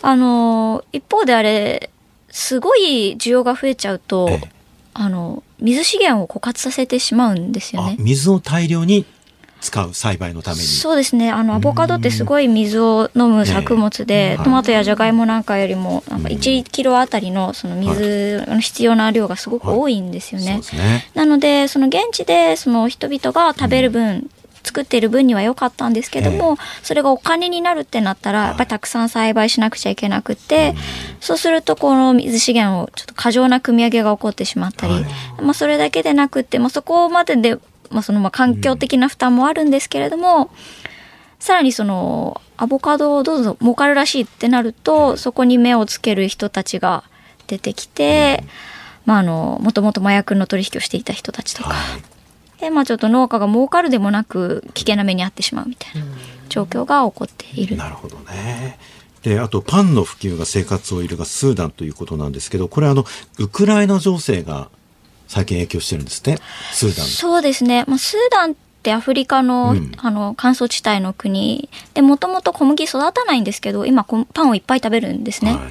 あの一方であれすごい需要が増えちゃうと、ええあの水資源を枯渇させてしまうんですよあね。水を大量に使う栽培のために。そうですねあのアボカドってすごい水を飲む作物で、ええトマトやジャガイモなんかよりもなんか1キロあたりのその水の必要な量がすごく多いんですよね。そうですね。なのでその現地でその人々が食べる分、作っている分には良かったんですけども、それがお金になるってなったら、やっぱりたくさん栽培しなくちゃいけなくて、そうするとこの水資源をちょっと過剰な組み上げが起こってしまったり、はいまあそれだけでなくって、まあそこまでで、まあそのまあ環境的な負担もあるんですけれども、さらにそのアボカドをどうぞ儲かるらしいってなると、そこに目をつける人たちが出てきて、まああの、もともと麻薬の取引をしていた人たちとか、はい。で、まあちょっと農家が儲かるでもなく危険な目に遭ってしまうみたいな状況が起こっている。なるほどね。で、あと、パンの普及が生活を揺るがすスーダンということなんですけど、これあの、ウクライナ情勢が最近影響してるんですね。スーダン。そうですね。まあ、スーダンってアフリカの,、うん。あの乾燥地帯の国。でもともと小麦育たないんですけど今こパンをいっぱい食べるんですね、はい。ま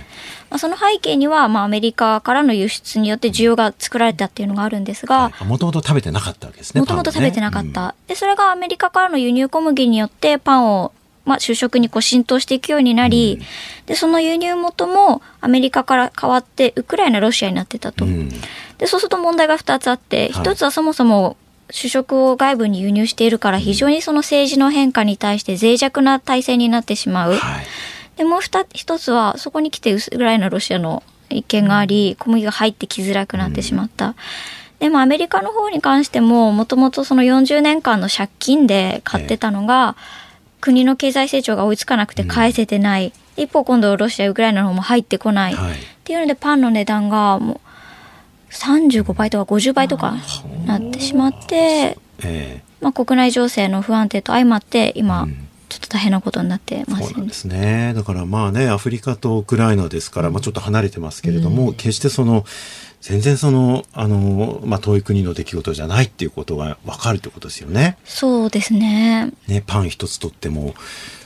あ、その背景には、まあ、アメリカからの輸出によって需要が作られたっていうのがあるんですが、もともと食べてなかったわけですね。もともと食べてなかった、でそれがアメリカからの輸入小麦によってパンを、まあ、主食にこう浸透していくようになり、でその輸入元もアメリカから変わってウクライナロシアになってたと、うん。でそうすると問題が2つあってはい。1つはそもそも主食を外部に輸入しているから非常にその政治の変化に対して脆弱な体制になってしまう、はい。でもう一一つはそこに来てウクライナロシアの一件があり小麦が入ってきづらくなってしまった。でもアメリカの方に関してももともとその40年間の借金で買ってたのが、国の経済成長が追いつかなくて返せてない、一方今度ロシアウクライナの方も入ってこない、はい。っていうのでパンの値段がもう35倍とか50倍とかなってしまって、えまあ、国内情勢の不安定と相まって今うんちょっと大変なことになってえますよねで。すね。だからまあね、アフリカとウクライナですから、まあちょっと離れてますけれども、決してその、全然その、あの、まあ遠い国の出来事じゃないっていうことがわかるってことですよね。そうですね。ね、パン一つとっても、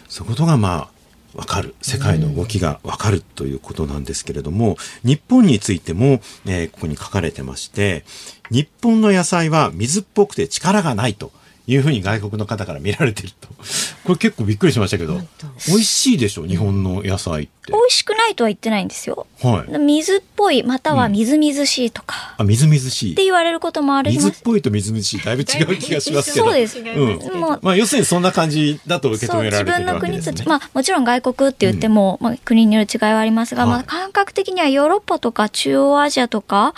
そういうことがまあ、わかる。世界の動きがわかるということなんですけれども、日本についても、えーここに書かれてまして、日本の野菜は水っぽくて力がないというふうに外国の方から見られてると。これ結構びっくりしましたけど、美味しいでしょ、日本の野菜って美。味しくないとは言ってないんですよ。はい。水っぽい、またはみずみずしいとか、あ、みずみずしい。って言われることもあります。水っぽいとみずみずしい、だいぶ違う気がしますけど。そうですうん。もうまあ、要するにそんな感じだと受け止められて自分のるわけですね。国と、まあもちろん外国って言っても、まあ国による違いはありますが、はいまあ感覚的にはヨーロッパとか中央アジアとか、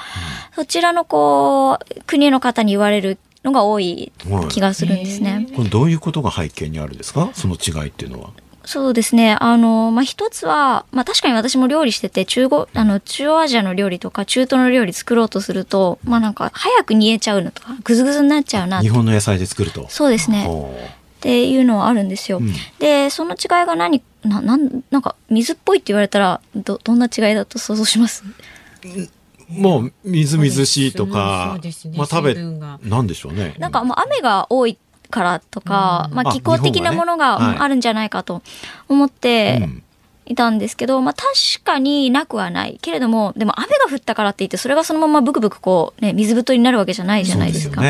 そちらのこう、国の方に言われるのが多い気がするんですね。これどういうことが背景にあるんですか？その違いっていうのは。そうですね。あの、まあ、一つは、まあ、確かに私も料理してて、中国、あの、中央アジアの料理とか、中東の料理作ろうとすると、まあ、なんか、早く煮えちゃうのとか、ぐずぐずになっちゃうな日。本の野菜で作ると。そうですね。ほっていうのはあるんですよ。うんで、その違いが何、な、なん、なんか、水っぽいって言われたら、ど、どんな違いだと想像します？うもう、みずみずしいとかまあ食べなんでしょうね。なんか、もう雨が多いからとか、まあ、あ気候的なものがあるんじゃないかと思って、うんいたんですけど、まあ確かになくはない。けれども、でも雨が降ったからって言って、それがそのままブクブクこう、ね、水太りになるわけじゃないじゃないですか。ま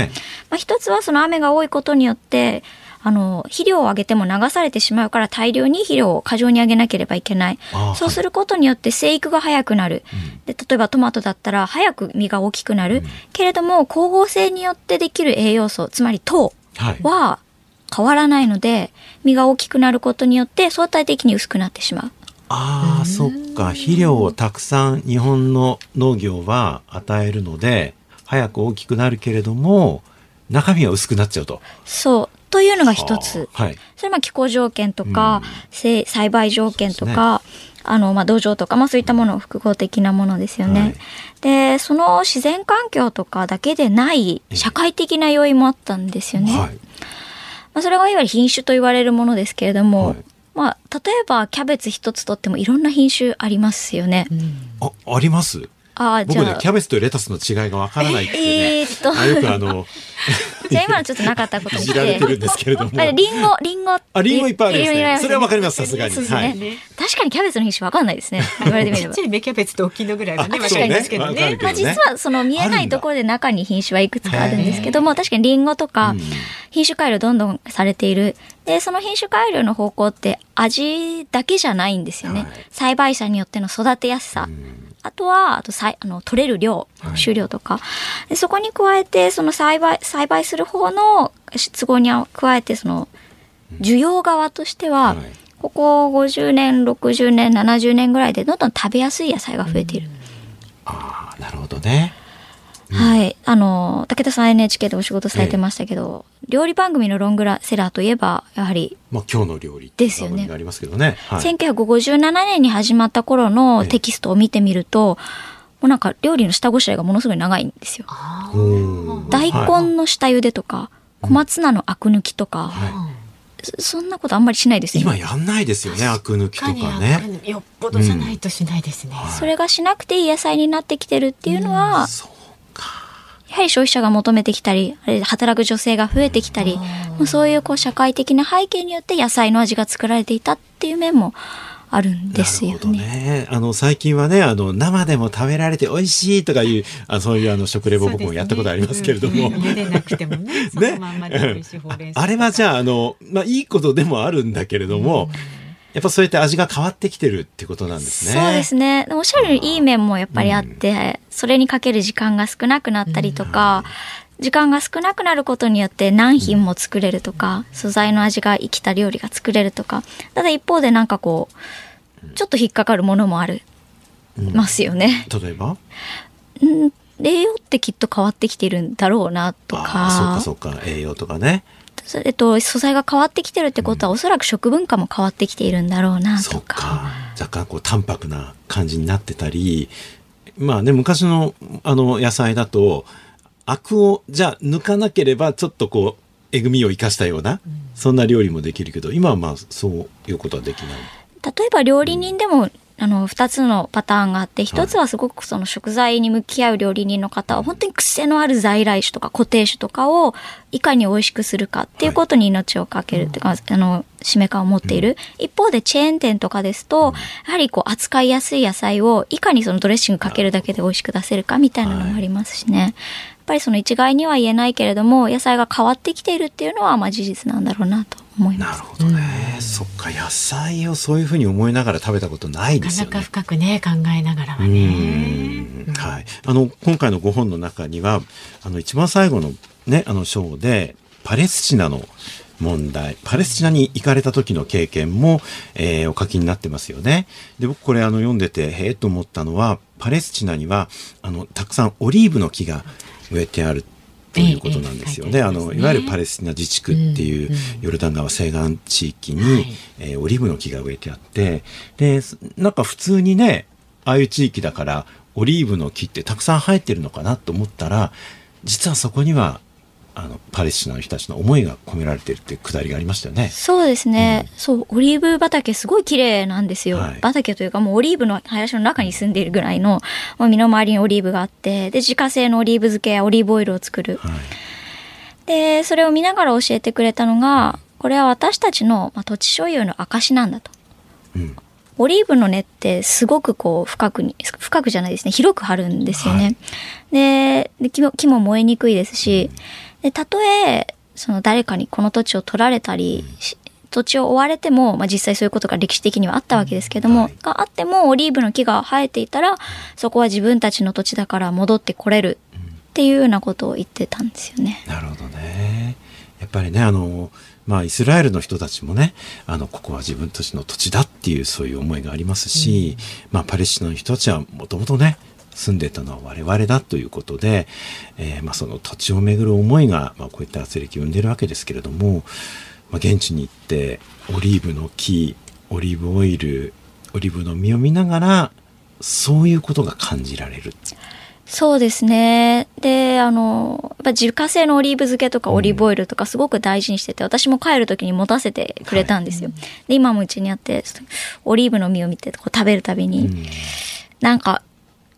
あ一つはその雨が多いことによって、あの、肥料をあげても流されてしまうから大量に肥料を過剰にあげなければいけないあ。そうすることによって生育が早くなる。で、例えばトマトだったら早く実が大きくなる。けれども、光合成によってできる栄養素、つまり糖はい。は変わらないので、実が大きくなることによって相対的に薄くなってしまう。ああ、そっか。肥料をたくさん日本の農業は与えるので、早く大きくなるけれども、中身は薄くなっちゃうと。そう。というのが一つ。はい。それはまあ気候条件とか、せ栽培条件とか、あの、まあ土壌とか、まあそういったもの、複合的なものですよね。はいで、その自然環境とかだけでない社会的な要因もあったんですよね。はい。まあそれがいわゆる品種と言われるものですけれども、はいまあ例えばキャベツ一つとってもいろんな品種ありますよね。あ、あります？ああ、じゃあ、、僕ねキャベツとレタスの違いがわからないってね。えーっとあよくあの、じゃあ今のちょっとなかったことして。じられてるんですけれども。あリンゴ、リンゴ。あリンゴいっぱいありますねそれはわかりますさすがにはい確かにキャベツの品種わかんないですね。言われてみれば ちっち。ゃい芽キャベツと大きいのぐらいはね、かりますけどねまあ、実はその見えないところで中に品種はいくつかあるんですけども、確かにリンゴとか品種改良どんどんされている。で、その品種改良の方向って味だけじゃないんですよね。はい栽培者によっての育てやすさ。あとは、あとさいあの取れる量、収量とか。でそこに加えて、その栽培、栽培する方の都合に加えて、その、需要側としては、はいここ50年、60年、70年ぐらいでどんどん食べやすい野菜が増えている。ああ、なるほどね。はい。あの、武田さん NHK でお仕事されてましたけど、料理番組のロングラセラーといえば、やはり、まあ今日の料理っていうですよね番組がありますけどね。はい。1957年に始まった頃のテキストを見てみると、もうなんか料理の下ごしらえがものすごい長いんですよ。うん大根の下茹でとか、小松菜のアク抜きとか、そそんなことあんまりしないですよね。今やんないですよね、アク抜きとかね。よっぽどじゃないとしないですね。それがしなくていい野菜になってきてるっていうのは、そうやはり消費者が求めてきたり、あれ働く女性が増えてきたり、うそういうこう社会的な背景によって野菜の味が作られていたっていう面もあるんですよね。ね。あの、最近はね、あの、生でも食べられて美味しいとかいう、あそういうあの、食レポ僕もやったことありますけれども。ね、あれはじゃあ、あの、まあ、いいことでもあるんだけれども、やっぱそうやって味が変わってきてるってことなんですね。そうですね。おっしゃるようにいい面もやっぱりあって、それにかける時間が少なくなったりとか、時間が少なくなることによって何品も作れるとか、素材の味が生きた料理が作れるとか、ただ一方でなんかこう、ちょっと引っかかるものもある、ますよね。例えば？うん。栄養ってきっと変わってきてるんだろうなとあか、あ、そうかそうか、栄養とかね。それと素材が変わってきてるってことは、おそらく食文化も変わってきているんだろうなそうとか。か。若干こう淡白な感じになってたり、まあね、昔のあの野菜だと、アクをじゃあ抜かなければちょっとこう、えぐみを生かしたような、そんな料理もできるけど、今はまあそういうことはできない。例えば料理人でも、あの、二つのパターンがあって、一つはすごくその食材に向き合う料理人の方は、本当に癖のある在来種とか固定種とかをいかに美味しくするかっていうことに命をかけるっていうか、あの、使命感を持っている。一方でチェーン店とかですと、やはりこう扱いやすい野菜をいかにそのドレッシングかけるだけで美味しく出せるかみたいなのもありますしね。やっぱりその一概には言えないけれども、野菜が変わってきているっていうのは、まあ事実なんだろうなと思います。なるほどね。そっか、野菜をそういうふうに思いながら食べたことないでなかなかすよね。深くね、考えながらはうね。んはい。あの、今回の5本の中には、あの、一番最後のね、あの章で、パレスチナの問題、パレスチナに行かれた時の経験も、えーお書きになってますよね。で、僕これあの読んでて、へえと思ったのは、パレスチナには、あの、たくさんオリーブの木が植えてあるということなんですよね。あの、書い。わゆるパレスチナ自治区っていうヨルダン川西岸地域に、はい。えーオリーブの木が植えてあって、で、すなんか普通にね、ああいう地域だから、オリーブの木ってたくさん生えてるのかなと思ったら、実はそこには、あの、パレスチナの人たちの思いが込められてるっていうくだりがありましたよね。そうですね、そう、オリーブ畑すごい綺麗なんですよ。はい畑というかもうオリーブの林の中に住んでいるぐらいの、もう身の回りにオリーブがあって、で、自家製のオリーブ漬けやオリーブオイルを作る。はい。で、それを見ながら教えてくれたのが、これは私たちの、まあ、土地所有の証なんだと。うん。オリーブの根ってすごくこう深くに、深くじゃないですね、広く張るんですよね。でで木も、木も燃えにくいですし、で、たとえ、その誰かにこの土地を取られたり、し土地を追われても、まあ、実際そういうことが歴史的にはあったわけですけども、はいがあってもオリーブの木が生えていたら、そこは自分たちの土地だから戻ってこれるっていうようなことを言ってたんですよね。なるほどね。やっぱりね、あの、まあ、イスラエルの人たちもね、あの、ここは自分たちの土地だっていうそういう思いがありますし、まあ、パレスチナの人たちはもともとね、住んでたのは我々だということで、えーまあ、その土地をめぐる思いが、まあ、こういった圧力を生んでるわけですけれども、まあ、現地に行って、オリーブの木、オリーブオイル、オリーブの実を見ながら、そういうことが感じられる。そうですね。で、あの、やっぱ自家製のオリーブ漬けとかオリーブオイルとかすごく大事にしてて、私も帰る時に持たせてくれたんですよ。で、今もうちにあって、オリーブの実を見てこう食べるたびに、うんなんか、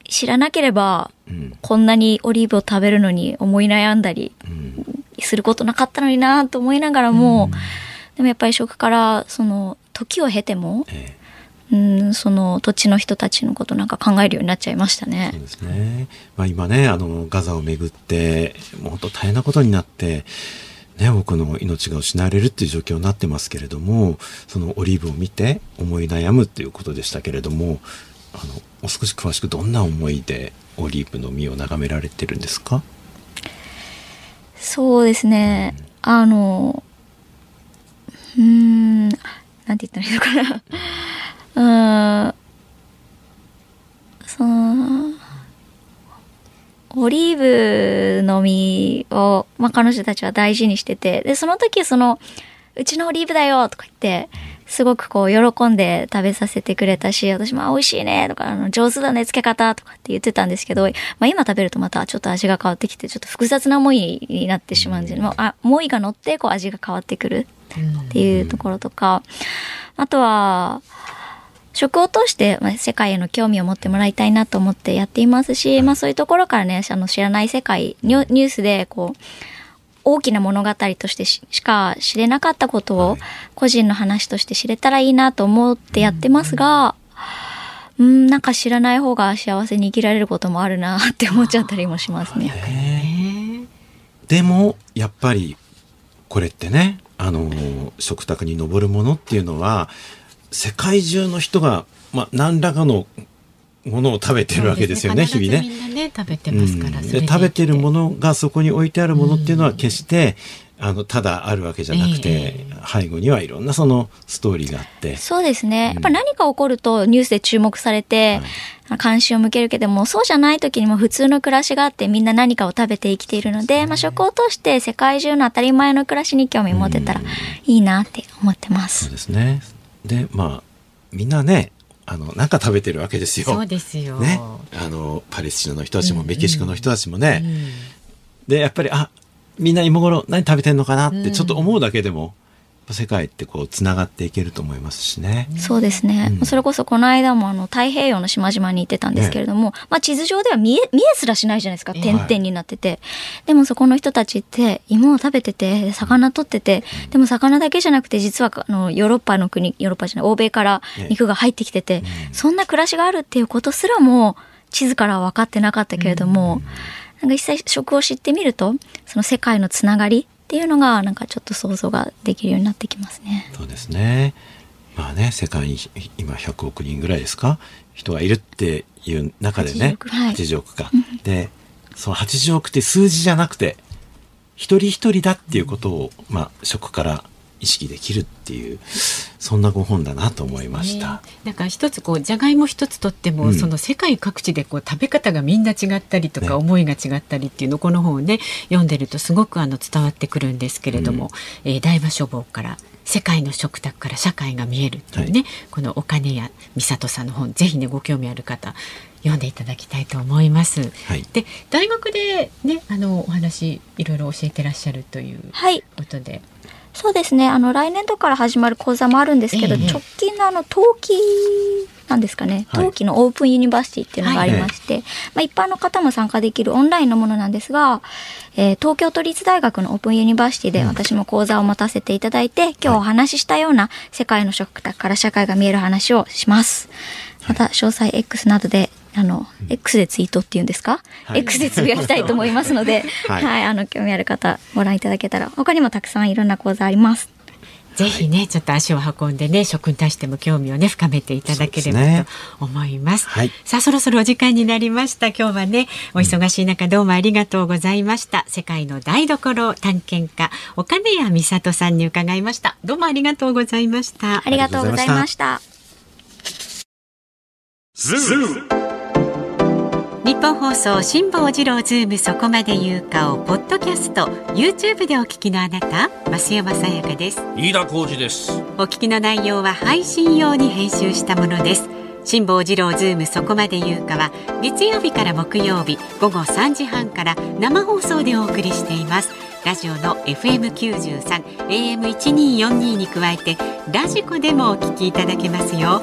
知らなければ、うんこんなにオリーブを食べるのに思い悩んだりうんすることなかったのになと思いながらも、でもやっぱり食から、その、時を経ても、ええうん、その土地の人たちのことなんか考えるようになっちゃいましたねそう。ですね。まあ今ね、あの、ガザをめぐって、もう本当大変なことになって、ね、多くの命が失われるっていう状況になってますけれども、そのオリーブを見て思い悩むっていうことでしたけれども、あの、もう少し詳しくどんな思いでオリーブの実を眺められてるんですか？そうですね。あの、うーん、なんて言ったらいいのかな。うーん、その、オリーブの実を、まあ、彼女たちは大事にしてて、で、その時その、うちのオリーブだよとか言って、すごくこう喜んで食べさせてくれたし、私もあ美味しいねとか、あの上手だね漬け方とかって言ってたんですけど、まあ今食べるとまたちょっと味が変わってきて、ちょっと複雑な思いになってしまうんですよね。もうあ思いが乗ってこう味が変わってくるっていうところとか、あとは、食を通して、まあ、世界への興味を持ってもらいたいなと思ってやっていますし、まあそういうところからね、あの知らない世界、ニュニュースでこう、大きな物語としてししか知れなかったことを個人の話として知れたらいいなと思ってやってますが、うん、なんか知らない方が幸せに生きられることもあるなって思っちゃったりもしますね。でもやっぱりこれってねあの食卓に上るものっていうのは世界中の人が、まあ、何らかのものを食べてるわけですよね日々ね。みんなね食べてますから、うん。食べてるもののがそこに置いてあるものっていうのは決して、あのただあるわけじゃなくて、え背後にはいろんなそのストーリーがあって。そうですね。やっぱ何か起こるとニュースで注目されて、関心を向けるけども、そうじゃない時にも普通の暮らしがあってみんな何かを食べて生きているので、まあ食を通して世界中の当たり前の暮らしに興味を持てたらいいなって思ってまそうす。ですね。でまあみんなねあのなんか食べてるわけですよ。そうですよ。ね、あのパレスチナの人たちもメキシコの人たちもね、うん。でやっぱりあみんな今頃何食べてんのかなってちょっと思うだけでも、世界ってこうつながっていけると思いますしね。そうですね。うんそれこそこの間もあの太平洋の島々に行ってたんですけれども、まあ地図上では見え、見えすらしないじゃないですか。ええ点々になってて。でもそこの人たちって芋を食べてて、魚取ってて、でも魚だけじゃなくて実はあのヨーロッパの国、ヨーロッパじゃない、欧米から肉が入ってきてて、そんな暮らしがあるっていうことすらも地図からは分かってなかったけれども、なんか実際食を知ってみると、その世界のつながりっていうのがなんかちょっと想像ができるようになってきますね。そうですね。まあね、世界に今100億人ぐらいですか？人がいるっていう中でね、80億はい80億か。で、その80億って数字じゃなくて、一人一人だっていうことを、まあ、食から意識できるっていう、そんなご本だなと思いました。ねなんか一つこうじゃがいも一つとっても、うんその世界各地でこう食べ方がみんな違ったりとか、ね思いが違ったりっていうのこの本をね読んでるとすごくあの伝わってくるんですけれども、えー大和書房から世界の食卓から社会が見えるっていうね、このお金や美里さんの本ぜひねご興味ある方読んでいただきたいと思います。はいで大学でねあのお話いろいろ教えてらっしゃるというはい。ことで。そうですね。あの、来年度から始まる講座もあるんですけど、ええ直近のあの、冬季なんですかね。はい冬季のオープンユニバーシティっていうのがありまして、まあ、一般の方も参加できるオンラインのものなんですが、えー東京都立大学のオープンユニバーシティで私も講座を持たせていただいて、今日お話ししたような世界の食卓から社会が見える話をします。また、詳細 X などで、あの、X でツイートっていうんですか、はい X でつぶやきたいと思いますので、は はいい、あの、興味ある方、ご覧いただけたら、他にもたくさんいろんな講座あります。ぜひね、ちょっと足を運んでね、食に対しても興味をね、深めていただければと思います。はいさあ、そろそろお時間になりました。今日はね、お忙しい中どうもありがとうございました。世界の台所探検家、岡根谷美里さんに伺いました。どうもありがとうございました。ありがとうございました。ニッポン放送辛坊治郎ズームそこまで言うかをポッドキャスト YouTube でお聞きのあなた増山さやかです。飯田浩司です。お聞きの内容は配信用に編集したものです。辛坊治郎ズームそこまで言うかは月曜日から木曜日午後3時半から生放送でお送りしています。ラジオの FM93 AM1242 に加えてラジコでもお聞きいただけますよ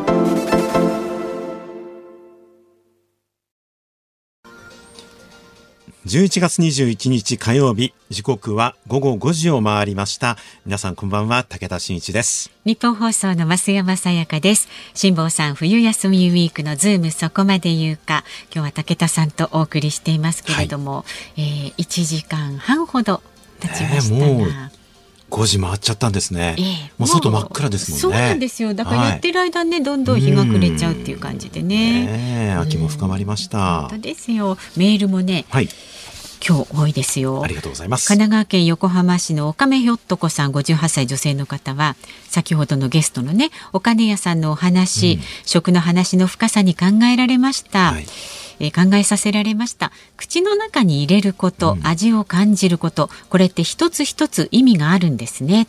11月21日火曜日、時刻は午後5時を回りました。皆さんこんばんは、武田真一です。日本放送の増山さやかです辛坊さん冬休みウィークのズームそこまで言うか今日は武田さんとお送りしていますけれども、えー、1時間半ほど経ちましたが、ねえもう5時回っちゃったんですね。ええもう外真っ暗ですもんね。そうなんですよだからやってる間ね、どんどん日が暮れちゃうっていう感じでねねえ秋も深まりました。本当ですよメールもねはい。今日多いですよありがとうございます。神奈川県横浜市の岡目ひょっとこさん58歳女性の方は先ほどのゲストのねお金屋さんのお話、食の話の深さに考えられました、はいえー考えさせられました。口の中に入れること、味を感じること。これって一つ一つ意味があるんですね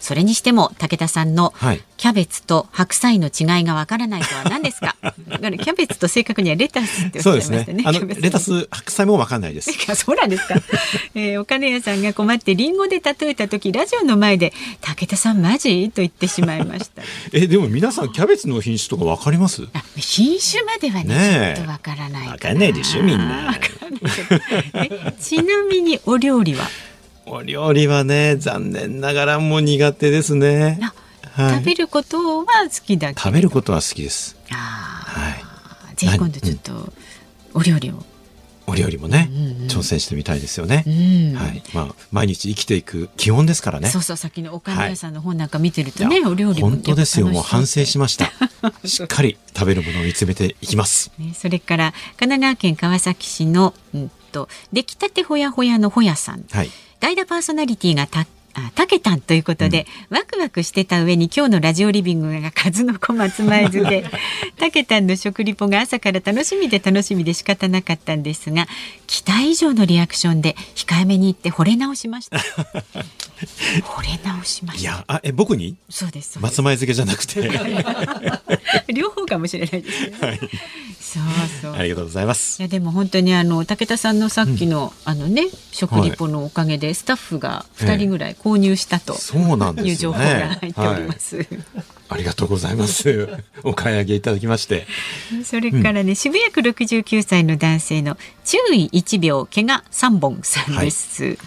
それにしても武田さんのはいキャベツと白菜の違いがわからないとは何ですか？だからキャベツと正確にはレタスっておっしゃいましたね。ねレタス白菜もわかんないです。そうなんですか。えーお金屋さんが困ってリンゴで例えた時ラジオの前で武田さんマジ？と言ってしまいました。えでも皆さんキャベツの品種とかわかります？あ品種まではねちょっとわからないわかんないでしょみんなちなみにお料理は、お料理はね残念ながらもう苦手ですね。あはい食べることは好きだ食べることは好きです。あはい。ーぜひ今度ちょっとお料理を。お料理もね、うんうん挑戦してみたいですよね。うんはい。まあ毎日生きていく基本ですからね。そうそうさっきのお金屋さんの本なんか見てるとね、お料理も本当ですよ。もう反省しまました。しっかり食べるものを見つめていきます。ね、それから神奈川県川崎市の、うん、と出来たてほやほやのほやさん。はい。代打パーソナリティがたあたけたんということで、ワクワクしてた上に今日のラジオリビングが数の子松前漬け。たけたんの食リポが朝から楽しみで楽しみで仕方なかったんですが期待以上のリアクションで控えめに言って惚れ直しました。惚れ直しました。いや、あ、え、僕に？そうです松前漬けじゃなくて。両方かもしれないですね、そうそうありがとうございますい。やでも本当にあの武田さんのさっきの、あのね食リポのおかげでスタッフが二人ぐらい購入したと、そうなんいう情ですよ報が入ね。っております。ありがとうございます。お買い上げいただきまして。それからね、渋谷区69歳の男性の注意1秒怪我3本さんです。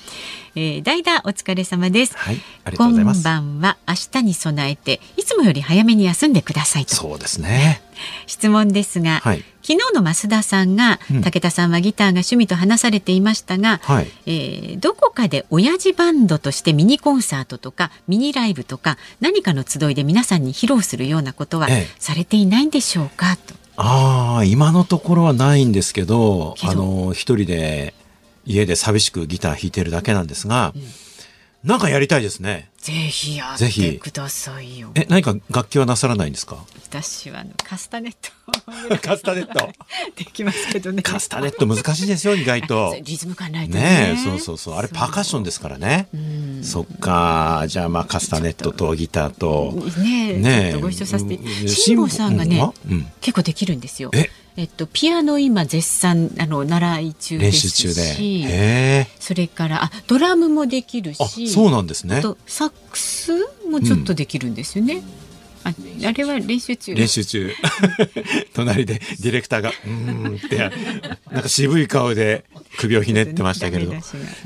えー代打お疲れ様です。はいありがとうございます今晩は明日に備えていつもより早めに休んでくださいと。そうですね。質問ですが、はい昨日の増田さんが、うん武田さんはギターが趣味と話されていましたが、はいえーどこかで親父バンドとしてミニコンサートとかミニライブとか何かの集いで皆さんに披露するようなことはええされていないんでしょうかと。ああ、今のところはないんですけど、あの、一人で家で寂しくギター弾いてるだけなんですが、なんかやりたいですね。ぜひやってぜひくださいよ。え、何か楽器はなさらないんですか？私はあのカスタネット カスタネット。できますけどね。カスタネット難しいですよ、意外と。リズム感ないとね。ねえ、そうそうそう。あれパーカッションですからね。そっか。じゃあまあカスタネットとギターと。ねえねご一緒させてうん辛坊さんがね、うんうん結構できるんですよえ？えっとピアノ今絶賛あの習い中で練すし習中で。へえ。それからあドラムもできるあ、しそうなんですねあ。とサックスもちょっとできるんですよね、ああれは練習中？練習中。隣でディレクターが「うーん」ってなんか渋い顔で首をひねってましたけれど。う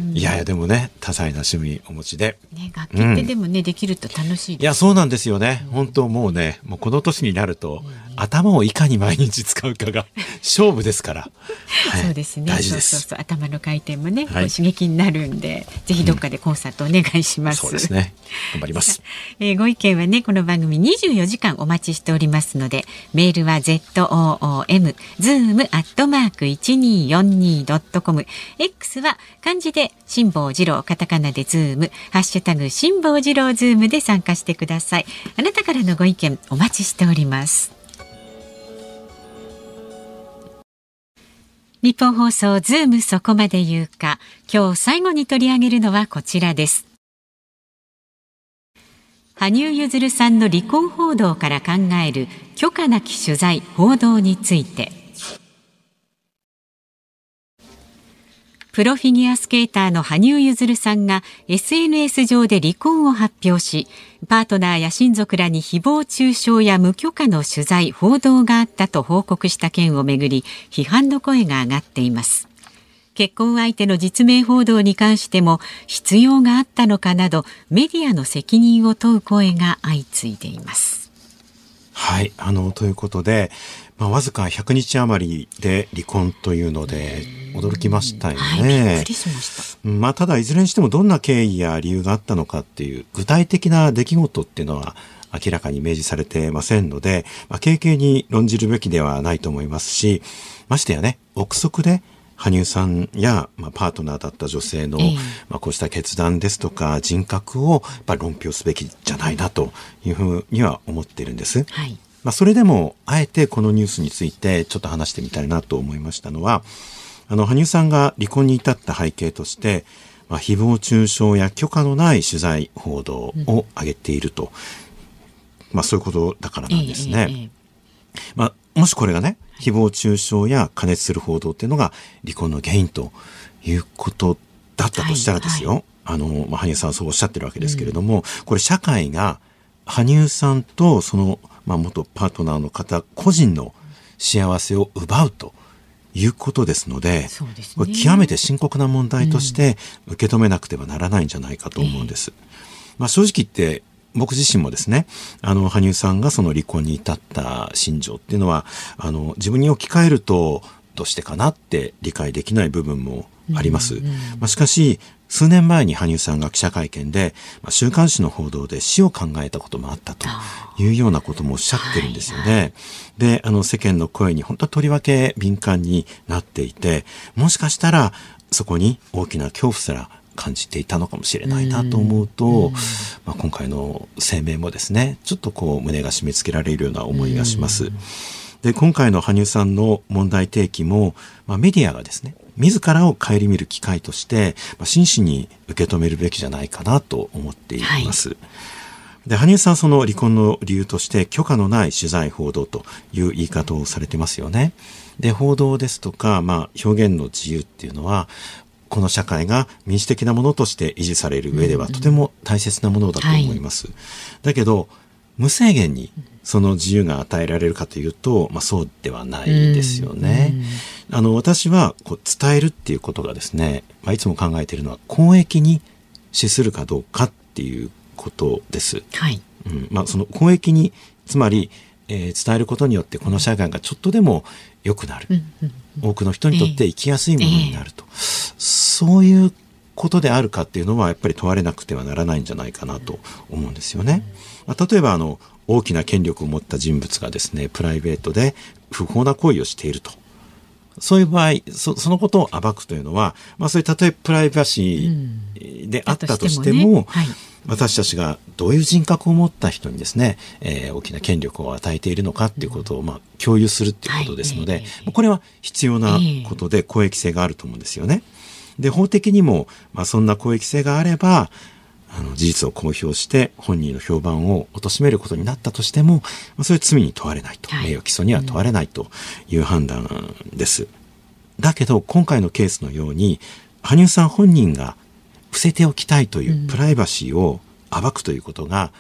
ん。いやいやでもね多彩な趣味お持ちで。ね、楽器ってでもね、できると楽しいいやそうなんですよね。本当もうねもうこの年になると頭をいかに毎日使うかが 勝負ですから、はい。そうですね。大事です。そうそうそう。頭の回転もね、はい。刺激になるんで、ぜひどっかでコンサートお願いします。そうですね。頑張ります。えーご意見はねこの番組24時間お待ちしておりますのでメールは z o o m zoom アットマーク一二四二ドットコム。X は漢字で辛坊治郎カタカナでズーム。ハッシュタグ辛坊治郎ズームで参加してください。あなたからのご意見お待ちしておりますニッポン放送ズームそこまで言うか。今日最後に取り上げるのはこちらです。羽生結弦さんの離婚報道から考える許可なき取材報道について。プロフィギュアスケーターの羽生結弦さんが SNS 上で離婚を発表しパートナーや親族らに誹謗中傷や無許可の取材報道があったと報告した件をめぐり批判の声が上がっています。結婚相手の実名報道に関しても必要があったのかなどメディアの責任を問う声が相次いでいます。はいあのということで、まあ、わずか100日余りで離婚というので驚きましたよねまあ、ただいずれにしてもどんな経緯や理由があったのかっていう具体的な出来事っていうのは明らかに明示されてませんので、まあ、軽々に論じるべきではないと思いますしましてやね憶測で羽生さんや、まあ、パートナーだった女性の、ええまあ、こうした決断ですとか人格をやっぱり論評すべきじゃないなというふうには思っているんです。はい。まあ、それでも、あえてこのニュースについてちょっと話してみたいなと思いましたのは、あの、羽生さんが離婚に至った背景として、まあ、誹謗中傷や許可のない取材報道を挙げていると、まあ、そういうことだからなんですね。ええええまあ、もしこれがね、誹謗中傷や加熱する報道っていうのが離婚の原因ということだったとしたらですよ、あの、まあ、羽生さんはそうおっしゃってるわけですけれども、これ社会が羽生さんとその、まあ、元パートナーの方個人の幸せを奪うということですので、ねこれ極めて深刻な問題として受け止めなくてはならないんじゃないかと思うんです。まあ、正直言って僕自身もですね、あの、羽生さんがその離婚に至った心情っていうのは、あの、自分に置き換えると、どうしてかなって理解できない部分もあります。まあ、しかし、数年前に羽生さんが記者会見で、まあ、週刊誌の報道で死を考えたこともあったというようなこともおっしゃってるんですよね。で、あの、世間の声に本当はとりわけ敏感になっていて、もしかしたらそこに大きな恐怖すら感じていたのかもしれないなと思うと、まあ、今回の声明もですね、ちょっとこう胸が締め付けられるような思いがします。で、今回の羽生さんの問題提起も、まあ、メディアがですね、自らを顧みる機会として、まあ、真摯に受け止めるべきじゃないかなと思っています。で、羽生さんはその離婚の理由として許可のない取材報道という言い方をされてますよね。で、報道ですとか、まあ、表現の自由っていうのは、この社会が民主的なものとして維持される上ではとても大切なものだと思います。だけど、無制限にその自由が与えられるかというと、まあそうではないですよね。あの、私はこう伝えるっていうことがですね、まあいつも考えているのは公益に資するかどうかっていうことです。はい。うん、まあその公益に、つまり、えー伝えることによってこの社会がちょっとでも良くなる。多くの人にとって生きやすいものになると。そういうことであるかっていうのはやっぱり問われなくてはならないんじゃないかなと思うんですよね。まあ、例えばあの大きな権力を持った人物がですね、プライベートで不法な行為をしていると。そういう場合、そそのことを暴くというのは、まあそういうたとえプライバシーであったとしても、だとしてもね。はい。私たちがどういう人格を持った人にですね、えー大きな権力を与えているのかっていうことを、まあ、共有するっていうことですので、はい。ええ。これは必要なことで公益性があると思うんですよね。で、法的にも、まあ、そんな公益性があれば、あの、事実を公表して本人の評判を貶めることになったとしても、まあ、それは罪に問われないと、はい。名誉毀損には問われないという判断です。だけど、今回のケースのように、羽生さん本人が伏せておきたいというプライバシーを暴くということが、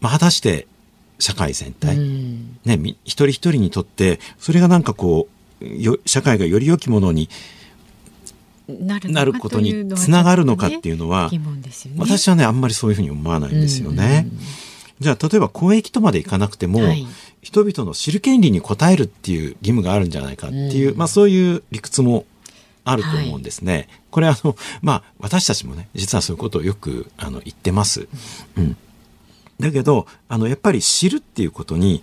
まあ、果たして社会全体、うん。ね、み一人一人にとって、それがなんかこう、よ社会がより良きものになることにつながるのかっていうのは疑問ですよね。私はね、あんまりそういうふうに思わないんですよね。じゃあ、例えば公益とまでいかなくても、はい人々の知る権利に応えるっていう義務があるんじゃないかっていう、まあそういう理屈もあると思うんですね。これあの、まあ私たちもね、実はそういうことをよくあの言ってます。うん。だけど、あの、やっぱり知るっていうことに、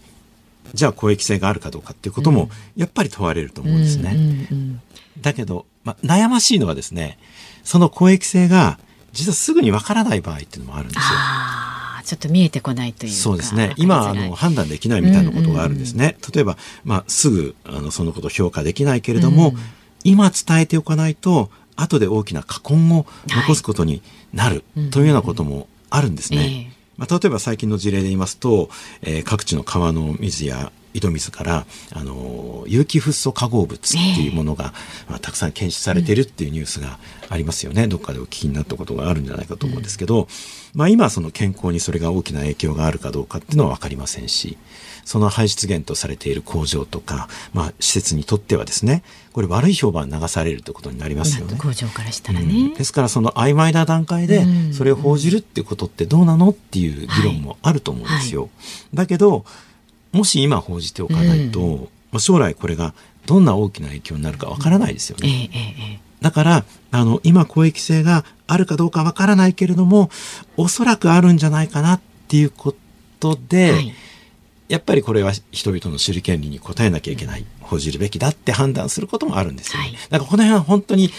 じゃあ公益性があるかどうかっていうことも、やっぱり問われると思うんですね。うんうんだけど、まあ、悩ましいのはですね、その公益性が実はすぐにわからない場合っていうのもあるんですよ。ちょっと見えてこないというか。そうですね今、あの、判断できないみたいなことがあるんですね。例えば、まあ、すぐ、あの、そのことを評価できないけれども、今伝えておかないと、後で大きな禍根を残すことになる、というようなこともあるんですね。ええまあ、例えば最近の事例で言いますと、えー各地の川の水や井戸水から、あのー有機フッ素化合物っていうものが、まあ、たくさん検出されているっていうニュースがありますよね。どっかでお聞きになったことがあるんじゃないかと思うんですけど、まあ今その健康にそれが大きな影響があるかどうかっていうのはわかりませんし、その排出源とされている工場とか、まあ施設にとってはですね、これ悪い評判流されるってことになりますよね。工場からしたらうんね。ですからその曖昧な段階でうんそれを報じるってことってどうなのっていう議論もあると思うんですよ。だけどもし今報じておかないと、まあ、将来これがどんな大きな影響になるかわからないですよええね。ええええ。だからあの今公益性があるかどうかわからないけれどもおそらくあるんじゃないかなっていうことで、はい。やっぱりこれは人々の知る権利に応えなきゃいけない、報じるべきだって判断することもあるんですよね。はい。だからこの辺は本当に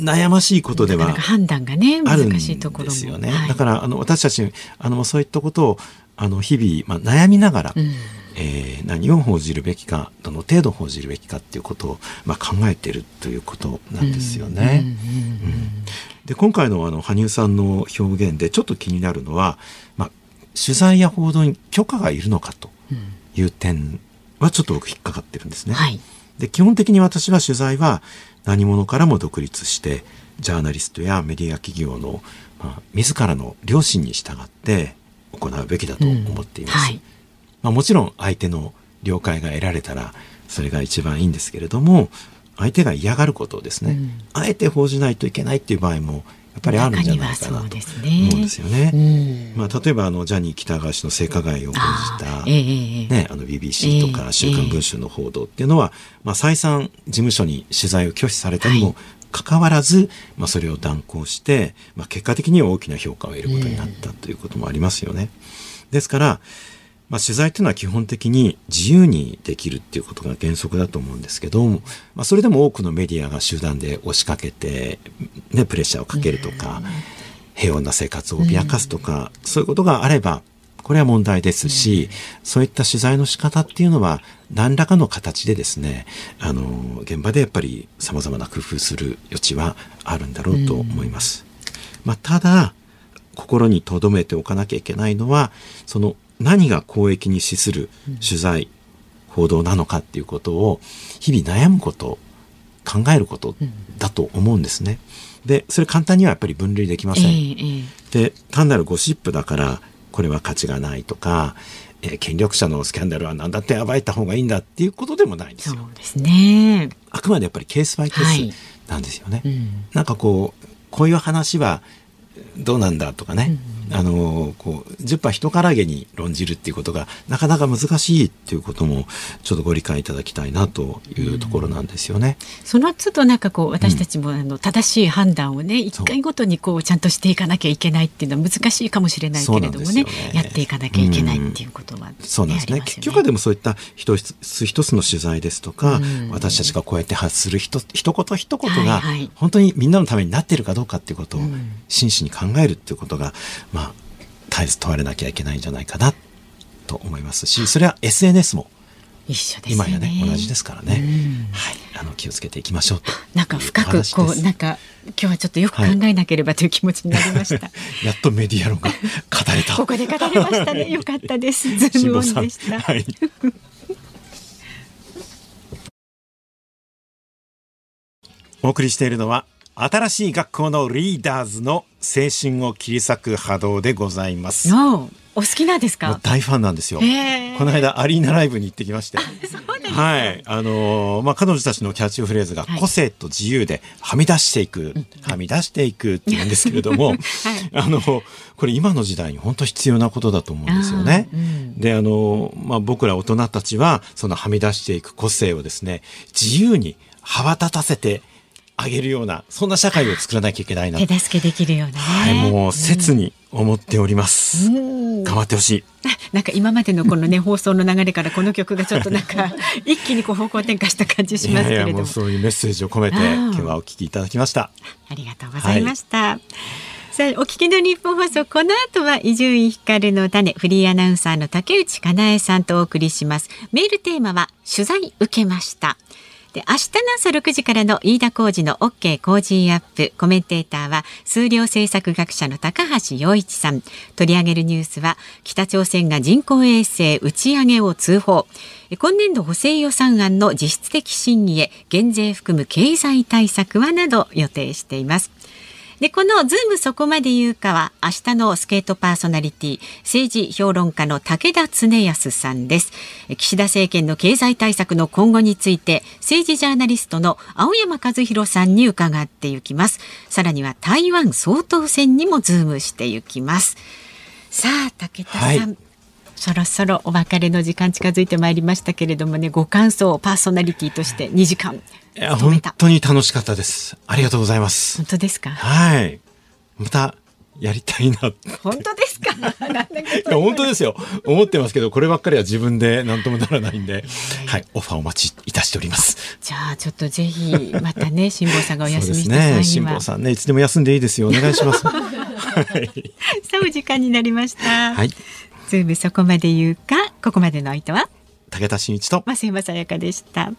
悩ましいことでは判断がねあるん難しいところも。ですよね。はい。だからあの私たちあのそういったことをあの日々、まあ、悩みながら、うんえー何を報じるべきかどの程度報じるべきかっていうことを、まあ、考えているということなんですよね。うんで今回のあの羽生さんの表現でちょっと気になるのは、まあ、取材や報道に許可がいるのかという点はちょっと僕引っかかってるんですね。はいで基本的に私は取材は何者からも独立してジャーナリストやメディア企業の、まあ、自らの良心に従って行うべきだと思っています。はいまあ、もちろん相手の了解が得られたらそれが一番いいんですけれども相手が嫌がることをですね、うん。あえて報じないといけないっていう場合もやっぱりあるんじゃないかなと思うんですよね。うん。まあ、例えばあのジャニー喜多川氏の性加害を報じた、ええええね、あの BBC とええか週刊文春の報道っていうのは、まあ、再三事務所に取材を拒否されたにもかかわらず、まあ、それを断行して、まあ、結果的には大きな評価を得ることになったということもありますよね。ですから、まあ、取材っていうのは基本的に自由にできるっていうことが原則だと思うんですけど、まあ、それでも多くのメディアが集団で押しかけて、ね、プレッシャーをかけるとか、平穏な生活を脅かすとか、そういうことがあれば、これは問題ですし、そういった取材の仕方っていうのは、何らかの形でですね、あの、現場でやっぱり様々な工夫する余地はあるんだろうと思います。まあ、ただ、心に留めておかなきゃいけないのは、その何が公益に資する取材、報道なのかっていうことを日々悩むこと、考えることだと思うんですね。で、それ簡単にはやっぱり分類できません。ええええで単なるゴシップだからこれは価値がないとか、えー権力者のスキャンダルは何だって暴いた方がいいんだっていうことでもないんですよ。そうですね。あくまでやっぱりケースバイケーはいスなんですよね。うんなんかこうこういう話はどうなんだとかね、あのこう10波人からげに論じるっていうことがなかなか難しいっていうこともちょっとご理解いただきたいなというところなんですよね。その都度なんかこう私たちもあの正しい判断をね一回ごとにこうちゃんとしていかなきゃいけないっていうのは難しいかもしれないけれどもねね。やっていかなきゃいけないっていうことは、そうなんですね。ありますよ結局はでもそういった一つ一つの取材ですとか、うん。私たちがこうやって発するひと一言一言が、はいはい。本当にみんなのためになってるかどうかっていうことをうん。真摯に考えるっていうことが、まあ、絶えず問われなきゃいけないんじゃないかなと思いますし、それは SNS も一緒ですよ今やね、同じですからね、うんはい、あの気をつけていきましょうと。なんか深くこうなんか今日はちょっとよく考えなければという気持ちになりました。やっとメディア論が語れた。ここで語れましたね。よかったです。ズームオンでした。はい。お送りしているのは新しい学校のリーダーズの青春を切り裂く波動でございます。のお好きなんですか？大ファンなんですよ。この間アリーナライブに行ってきまして。はい。あのーまあ、彼女たちのキャッチフレーズが、はい個性と自由ではみ出していく、はみ出していくって言うんですけれども、あの、これ今の時代に本当必要なことだと思うんですよね。で、あの、まあ、僕ら大人たちは、そのはみ出していく個性をですね、自由に羽ばたたせてあげるような、そんな社会を作らなきゃいけないな。手助けできるようなね。はい、もう切に思っております。うん頑張ってほしい。なんか今までのこのね 放送の流れからこの曲がちょっとなんか 一気にこう方向転換した感じしますけれどももうそういうメッセージを込めて、うん今日はお聞きいただきました。ありがとうございました。さあ、お聞きの日本放送、この後は伊集院光の種、フリーアナウンサーの竹内かなえさんとお送りします。メールテーマは、取材受けました。で明日の朝6時からの飯田浩二の OK 工事アップ。コメンテーターは数量政策学者の高橋洋一さん。取り上げるニュースは北朝鮮が人工衛星打ち上げを通報。今年度補正予算案の実質的審議へ減税含む経済対策はなど予定しています。で、このズームそこまで言うかは、明日の助っ人パーソナリティ、政治評論家の竹田恒泰さんです。岸田政権の経済対策の今後について、政治ジャーナリストの青山和弘さんに伺っていきます。さらには台湾総統選にもズームしていきます。さあ、武田さん。はいそろそろお別れの時間近づいてまいりましたけれどもね、ご感想、パーソナリティとして2時間いや、本。当に楽しかったです。ありがとうございます本。当ですか？はい。また、やりたいな。本当ですか？本当ですよ。思ってますけど、こればっかりは自分で何ともならないんで、はい、オファーお待ちいたしております。じゃあちょっとぜひまたね辛坊さんがお休みした際にはね。辛坊さんね、いつでも休んでいいですよ。お願いします。はい。さあお時間になりました。はい。ズームそこまで言うかここまでの相手は？武田真一と。増山さやかでした。